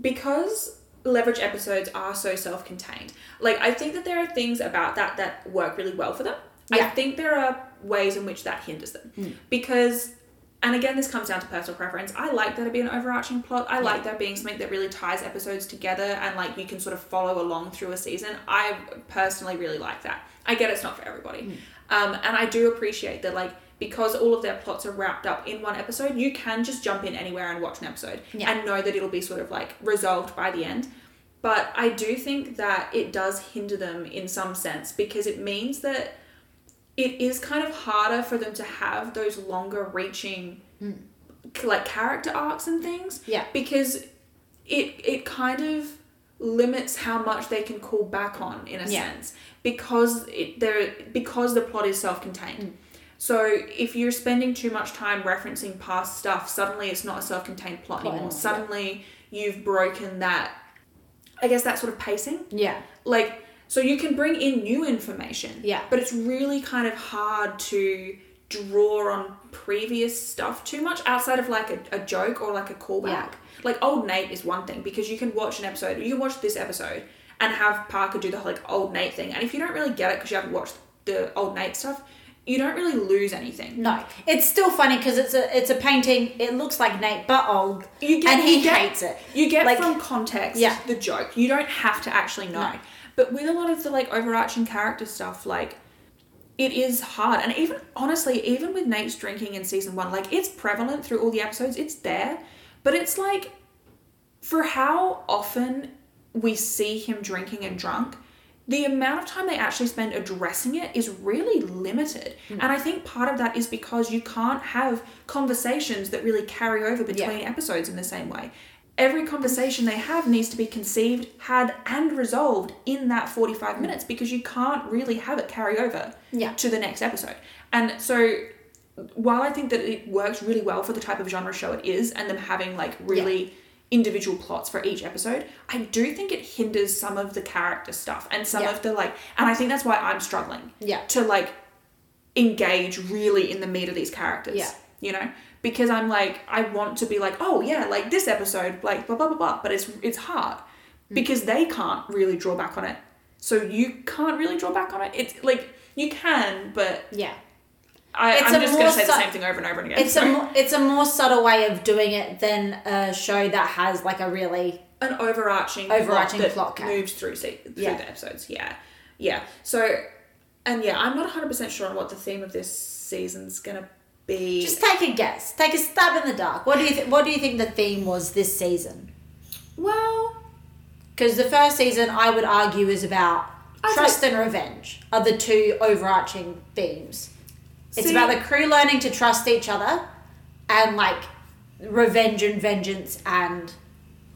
because leverage episodes are so self-contained. Like I think that there are things about that that work really well for them. Yeah. I think there are ways in which that hinders them. Because and again this comes down to personal preference. I like there to be an overarching plot. I like there being something that really ties episodes together and like you can sort of follow along through a season. I personally really like that. I get it's not for everybody. Um, and I do appreciate that like because all of their plots are wrapped up in one episode, you can just jump in anywhere and watch an episode Yeah. and know that it'll be sort of like resolved by the end. But I do think that it does hinder them in some sense because it means that it is kind of harder for them to have those longer reaching hmm. like character arcs and things Yeah. because it it kind of limits how much they can call back on in a Yeah. sense because it there because the plot is self-contained hmm. so if you're spending too much time referencing past stuff suddenly it's not a self-contained plot, Plot anymore anymore, yeah. suddenly you've broken that i guess that sort of pacing yeah like so you can bring in new information Yeah. but it's really kind of hard to draw on previous stuff too much outside of like a, a joke or like a callback Yeah. like old nate is one thing because you can watch an episode you can watch this episode and have parker do the whole like old nate thing and if you don't really get it because you haven't watched the old nate stuff you don't really lose anything no it's still funny because it's a it's a painting it looks like nate but old you get and he get- hates it You get Like- from context Yeah. the joke. You don't have to actually know. No. But with a lot of the like overarching character stuff, like it is hard. And even honestly, even with Nate's drinking in season one, like it's prevalent through all the episodes. It's there. But it's like for how often we see him drinking and drunk, the amount of time they actually spend addressing it is really limited. Hmm. And I think part of that is because you can't have conversations that really carry over between episodes in the same way. Every conversation they have needs to be conceived, had, and resolved in that 45 mm. minutes because you can't really have it carry over Yeah. to the next episode. And so while I think that it works really well for the type of genre show it is and them having like really individual plots for each episode, I do think it hinders some of the character stuff and some Yeah. of the like and I think that's why I'm struggling Yeah. to like engage really in the meat of these characters. Yeah. You know? Because I'm like I want to be like, oh yeah, like this episode, like blah blah blah blah. But it's it's hard. Mm. Because they can't really draw back on it. So you can't really draw back on it. It's like you can, but yeah I, It's I'm a just gonna say the same thing over and over and again. it's a Sorry. mo- it's a more subtle way of doing it than a show that has like a really an overarching Overarching plot that plot, okay. moves through se- through Yeah. the episodes. Yeah, yeah. So, and yeah, I'm not 100 percent sure on what the theme of this season's gonna be. just take a guess. Take a stab in the dark. What do you th- what do you think the theme was this season? Well, because the first season i would argue is about I'd trust say- and revenge are the two overarching themes. It's See- about the crew learning to trust each other and like revenge and vengeance and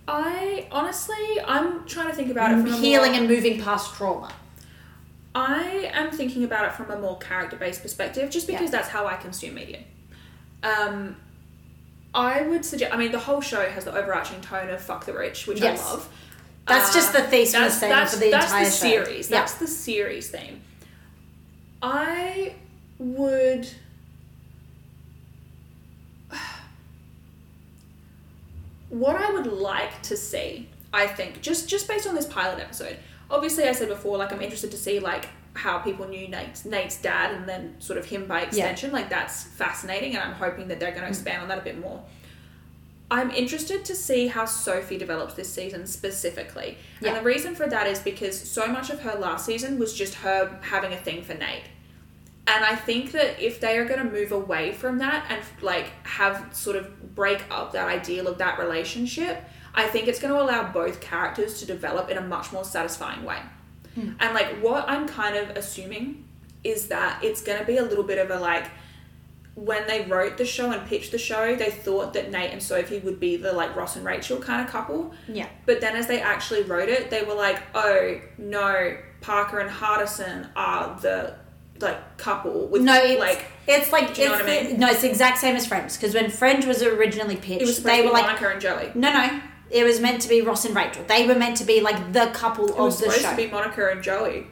I honestly, I'm trying to think about it from healing More, and moving past trauma I am thinking about it from a more character-based perspective, just because Yeah. that's how I consume media. Um, I would suggest. I mean, the whole show has the overarching tone of "fuck the rich," which Yes. I love. That's Uh, just the thesis that's, thing that's, for the that's entire the show. series. Yeah. That's the series theme. I would. What I would like to see, I think, just just based on this pilot episode. Obviously, I said before, like I'm interested to see like how people knew Nate's Nate's dad, and then sort of him by extension. Like that's fascinating, and I'm hoping that they're going to mm. expand on that a bit more. I'm interested to see how Sophie develops this season specifically. Yeah. And the reason for that is because so much of her last season was just her having a thing for Nate. And I think that if they are going to move away from that and like have sort of break up that ideal of that relationship, I think it's going to allow both characters to develop in a much more satisfying way. Hmm. And like what I'm kind of assuming is that it's going to be a little bit of a like when they wrote the show and pitched the show, they thought that Nate and Sophie would be the like Ross and Rachel kind of couple. Yeah. But then as they actually wrote it, they were like, oh no, Parker and Hardison are the like couple with No, it's like it's like Do you know it's what I the- mean? no, it's the exact same as Friends because when Friends was originally pitched, it was they were like, Monica and Joey. no, no, it was meant to be Ross and Rachel. They were meant to be like the couple It was of the show. supposed show. to be Monica and Joey.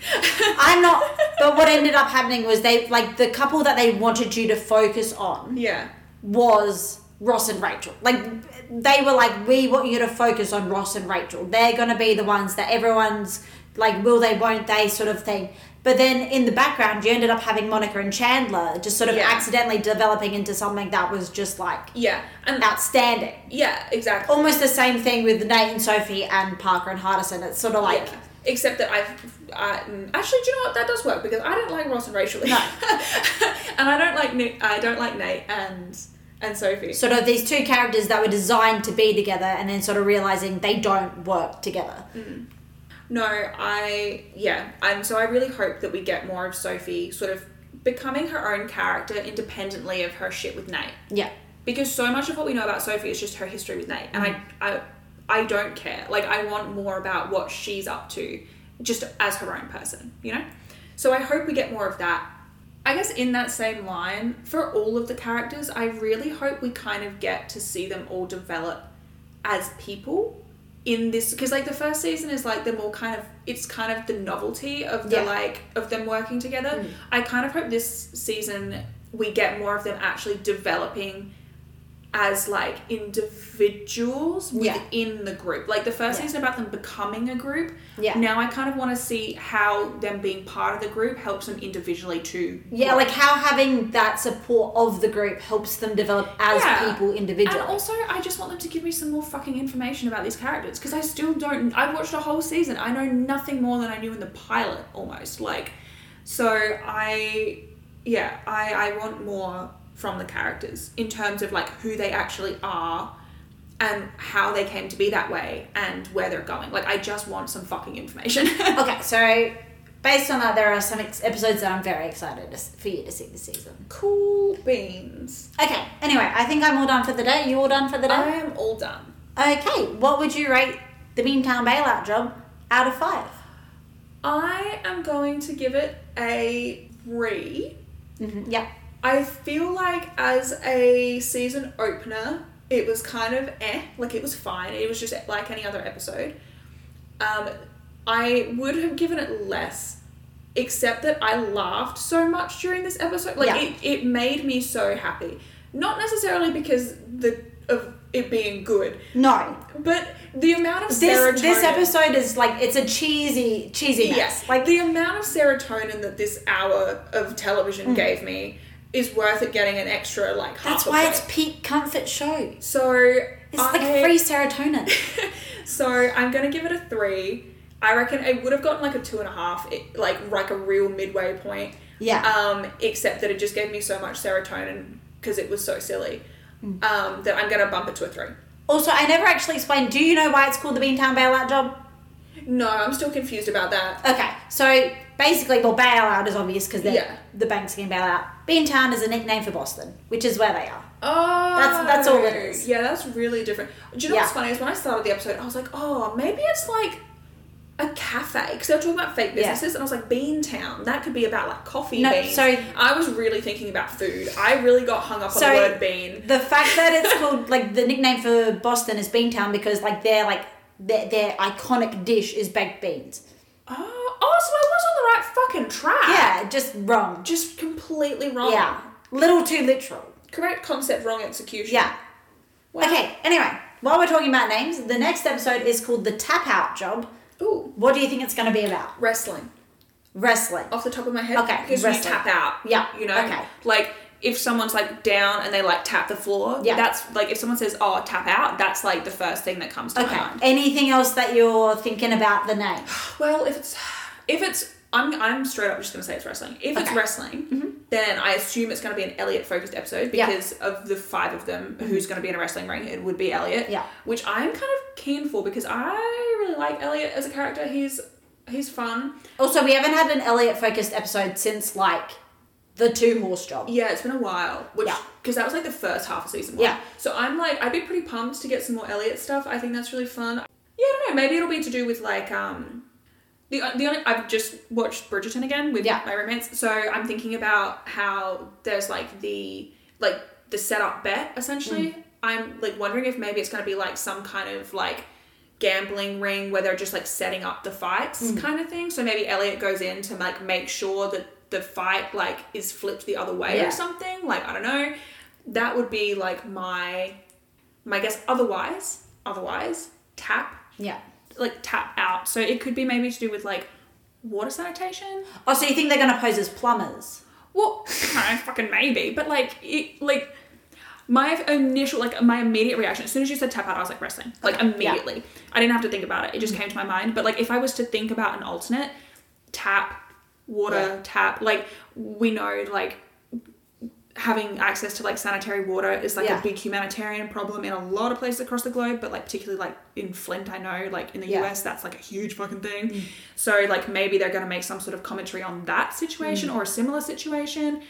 I'm not, but what ended up happening was they like the couple that they wanted you to focus on Yeah. was Ross and Rachel. Like they were like, we want you to focus on Ross and Rachel. They're gonna be the ones that everyone's like, will they, won't they, sort of thing. But then in the background, you ended up having Monica and Chandler just sort of Yeah. accidentally developing into something that was just like Yeah. And outstanding. yeah, exactly. Almost the same thing with Nate and Sophie and Parker and Hardison. It's sort of like Yeah. Except that I've, I, mm, actually, do you know what? That does work because I don't like Ross and Rachel, No. and I don't like Nick. I don't like Nate and and Sophie. sort of these two characters that were designed to be together, and then sort of realizing they don't work together. No, I yeah, and so I really hope that we get more of Sophie sort of becoming her own character independently of her shit with Nate. Yeah. Because so much of what we know about Sophie is just her history with Nate, and I mm. I I don't care. Like I want more about what she's up to, just as her own person, you know. So I hope we get more of that. I guess in that same line, for all of the characters, I really hope we kind of get to see them all develop as people in this because like the first season is like the more kind of it's kind of the novelty of the Yeah. like of them working together Mm. i kind of hope this season we get more of them actually developing as like individuals Yeah. within the group like the first Yeah. season about them becoming a group Yeah. now i kind of want to see how them being part of the group helps them individually too. Yeah, grow. like how having that support of the group helps them develop as Yeah. people individually. And also, I just want them to give me some more fucking information about these characters because I still don't. I've watched a whole season. I know nothing more than I knew in the pilot, almost. Like, so I, yeah, I I want more from the characters in terms of like who they actually are and how they came to be that way and where they're going. Like, I just want some fucking information. okay, so based on that, there are some ex- episodes that I'm very excited to, for you to see this season. cool beans. Okay, anyway, I think I'm all done for the day. You all done for the day? I am all done. Okay, what would you rate the Beantown bailout job out of five? I am going to give it a three. Mm-hmm. Yeah. I feel like as a season opener, it was kind of eh, like it was fine. It was just like any other episode. Um, I would have given it less, except that I laughed so much during this episode. Like Yeah. it, it made me so happy. Not necessarily because the of it being good, No. but the amount of This serotonin. this episode is like it's a cheesy cheesy mess. Yes, Like like the amount of serotonin that this hour of television gave me is worth it getting an extra like half that's why it's peak comfort show. so It's I, like free serotonin. so I'm gonna give it a three. I reckon it would have gotten like a two and a half, it, like like a real midway point. Yeah. Um, except that it just gave me so much serotonin because it was so silly. Mm. Um, that I'm gonna bump it to a three. Also, I never actually explained. Do you know why it's called the Beantown bailout job? No, I'm still confused about that. Okay, so basically, well, bailout is obvious because Yeah. the bank's getting bailed out. Beantown is a nickname for Boston, which is where they are. Oh, That's- that's all it is. Yeah, that's really different. Do you know Yeah. what's funny is when I started the episode, I was like, oh, maybe it's like a cafe because they were talking about fake Yeah. businesses, and I was like, Beantown. That could be about like coffee No, beans. so- I was really thinking about food. I really got hung up on So- the word bean. The fact that it's called like the nickname for Boston is Beantown because like they're like their, their iconic dish is baked beans. Oh, oh, so I was on the right fucking track. Yeah, just wrong. just completely wrong. Yeah, little too literal. correct concept, wrong execution. Yeah. Wow. Okay. Anyway, while we're talking about names, the next episode is called the Tap Out Job. Ooh, What do you think it's going to be about? wrestling. Wrestling. off the top of my head. Okay, because you tap out. Yeah, you know, okay. like if someone's like down and they like tap the floor, Yeah. that's like if someone says, "Oh, tap out," that's like the first thing that comes to Okay. mind. Anything else that you're thinking about the name? Well, if it's if it's I'm I'm straight up just gonna say it's wrestling. If it's Okay. wrestling, mm-hmm. then I assume it's gonna be an Eliot focused episode Yeah. because of the five of them mm-hmm. who's gonna be in a wrestling ring. It would be Eliot. Yeah. Which I'm kind of keen for because I really like Eliot as a character. He's he's fun. Also, we haven't had an Eliot focused episode since like the two horse job. Yeah, it's been a while. Which Yeah. because that was like the first half of season one. Yeah. So I'm like I'd be pretty pumped to get some more Eliot stuff. I think that's really fun. Yeah, I don't know. Maybe it'll be to do with like um the the only I've just watched Bridgerton again with Yeah. my roommates. So I'm thinking about how there's like the like the setup bet essentially. Mm. I'm like wondering if maybe it's gonna be like some kind of like gambling ring where they're just like setting up the fights Mm. kind of thing. So maybe Eliot goes in to like make sure that the fight like is flipped the other way Yeah. or something. Like I don't know. That would be like my my guess. Otherwise, otherwise tap Yeah. like tap out. So it could be maybe to do with like water sanitation. Oh, so you think they're gonna pose as plumbers? Well, no, fucking maybe, but like it like. My initial, like my immediate reaction, as soon as you said tap out, I was like wrestling. Like Okay, yeah. immediately. I didn't have to think about it. It just came to my mind. But like if I was to think about an alternate, tap, water, Yeah. tap, like we know like having access to like sanitary water is like Yeah. a big humanitarian problem in a lot of places across the globe, but like particularly like in Flint, I know, like in the Yeah. US, that's like a huge fucking thing. Mm. So like maybe they're gonna make some sort of commentary on that situation mm. or a similar situation,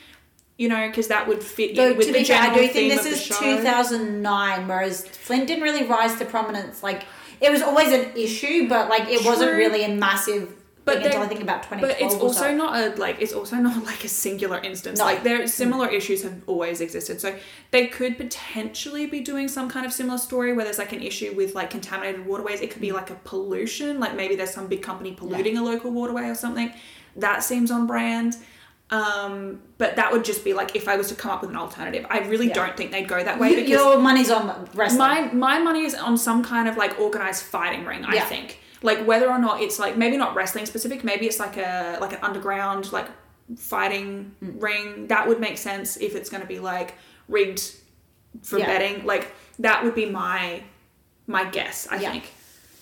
you know, because that would fit Though with to the be fair, I general do think this is 2009, whereas Flint didn't really rise to prominence. Like it was always an issue, but like it wasn't really a massive But until I think about 2012. But it's also so. not a like it's also not like a singular instance. No. Like there similar issues have always existed. So they could potentially be doing some kind of similar story where there's like an issue with like contaminated waterways. It could be like a pollution, like maybe there's some big company polluting a local waterway or something. That seems on brand. Um, but that would just be like if I was to come up with an alternative. I really Yeah. don't think they'd go that way because your money's on wrestling. my my money is on some kind of like organized fighting ring i Yeah. think like whether or not it's like maybe not wrestling specific maybe it's like a like an underground like fighting Mm. ring that would make sense if it's going to be like rigged for Yeah. betting like that would be my my guess i Yeah. think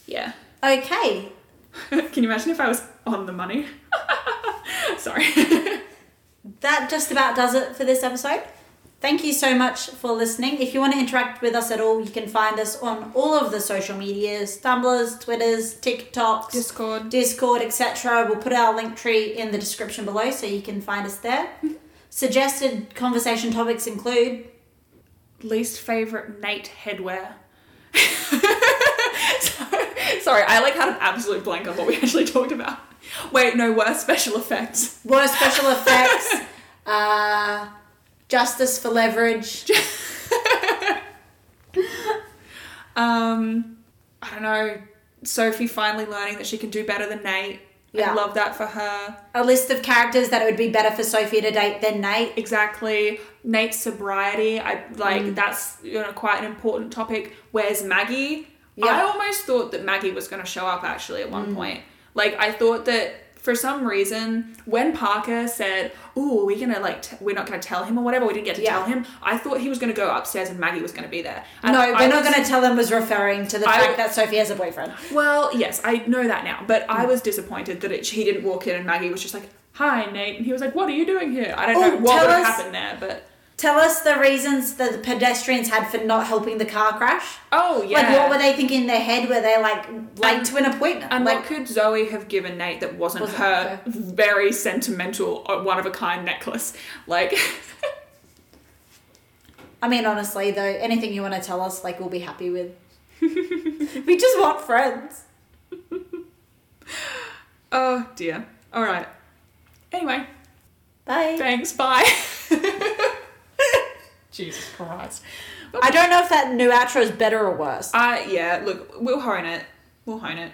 yeah okay. can you imagine if i was on the money sorry that just about does it for this episode. Thank you so much for listening. If you want to interact with us at all, you can find us on all of the social medias Tumblrs, Twitters, TikToks, discord Discord, etc. We'll put our link tree in the description below so you can find us there. Suggested conversation topics include least favorite Nate headwear. Sorry, I like had an absolute blank on what we actually talked about. Wait, no, worst special effects. worst special effects, uh, justice for leverage. Um, I don't know. Sophie finally learning that she can do better than Nate. Yeah. I love that for her. A list of characters that it would be better for Sophie to date than Nate. Exactly. Nate's sobriety. I like Mm. that's you know quite an important topic. Where's Maggie? Yeah. Mm. I almost thought that Maggie was going to show up actually at one point. Like I thought that for some reason when Parker said, "Oh, we're gonna like t- we're not gonna tell him or whatever," we didn't get to Yeah. tell him. I thought he was going to go upstairs and Maggie was going to be there. And no, I we're not was- to tell him. was referring to the I- fact that Sophie has a boyfriend. Well, yes, I know that now, but I mm. was disappointed that it, he didn't walk in and Maggie was just like, "Hi, Nate," and he was like, "What are you doing here?" I don't Oh, know what would us- happened there, but Tell us the reasons that the pedestrians had for not helping the car crash. oh yeah. Like, what were they thinking in their head? Were they like late And- to an appointment? And like, what could Zoe have given Nate that wasn't, Wasn't her her. very sentimental, uh, one of a kind necklace? Like, I mean, honestly, though, anything you want to tell us, like, we'll be happy with. we just want friends. oh dear. All right. Anyway, Bye. thanks. Bye. Jesus Christ. I don't know if that new outro is better or worse. Uh, yeah. Look, we'll hone it. We'll hone it.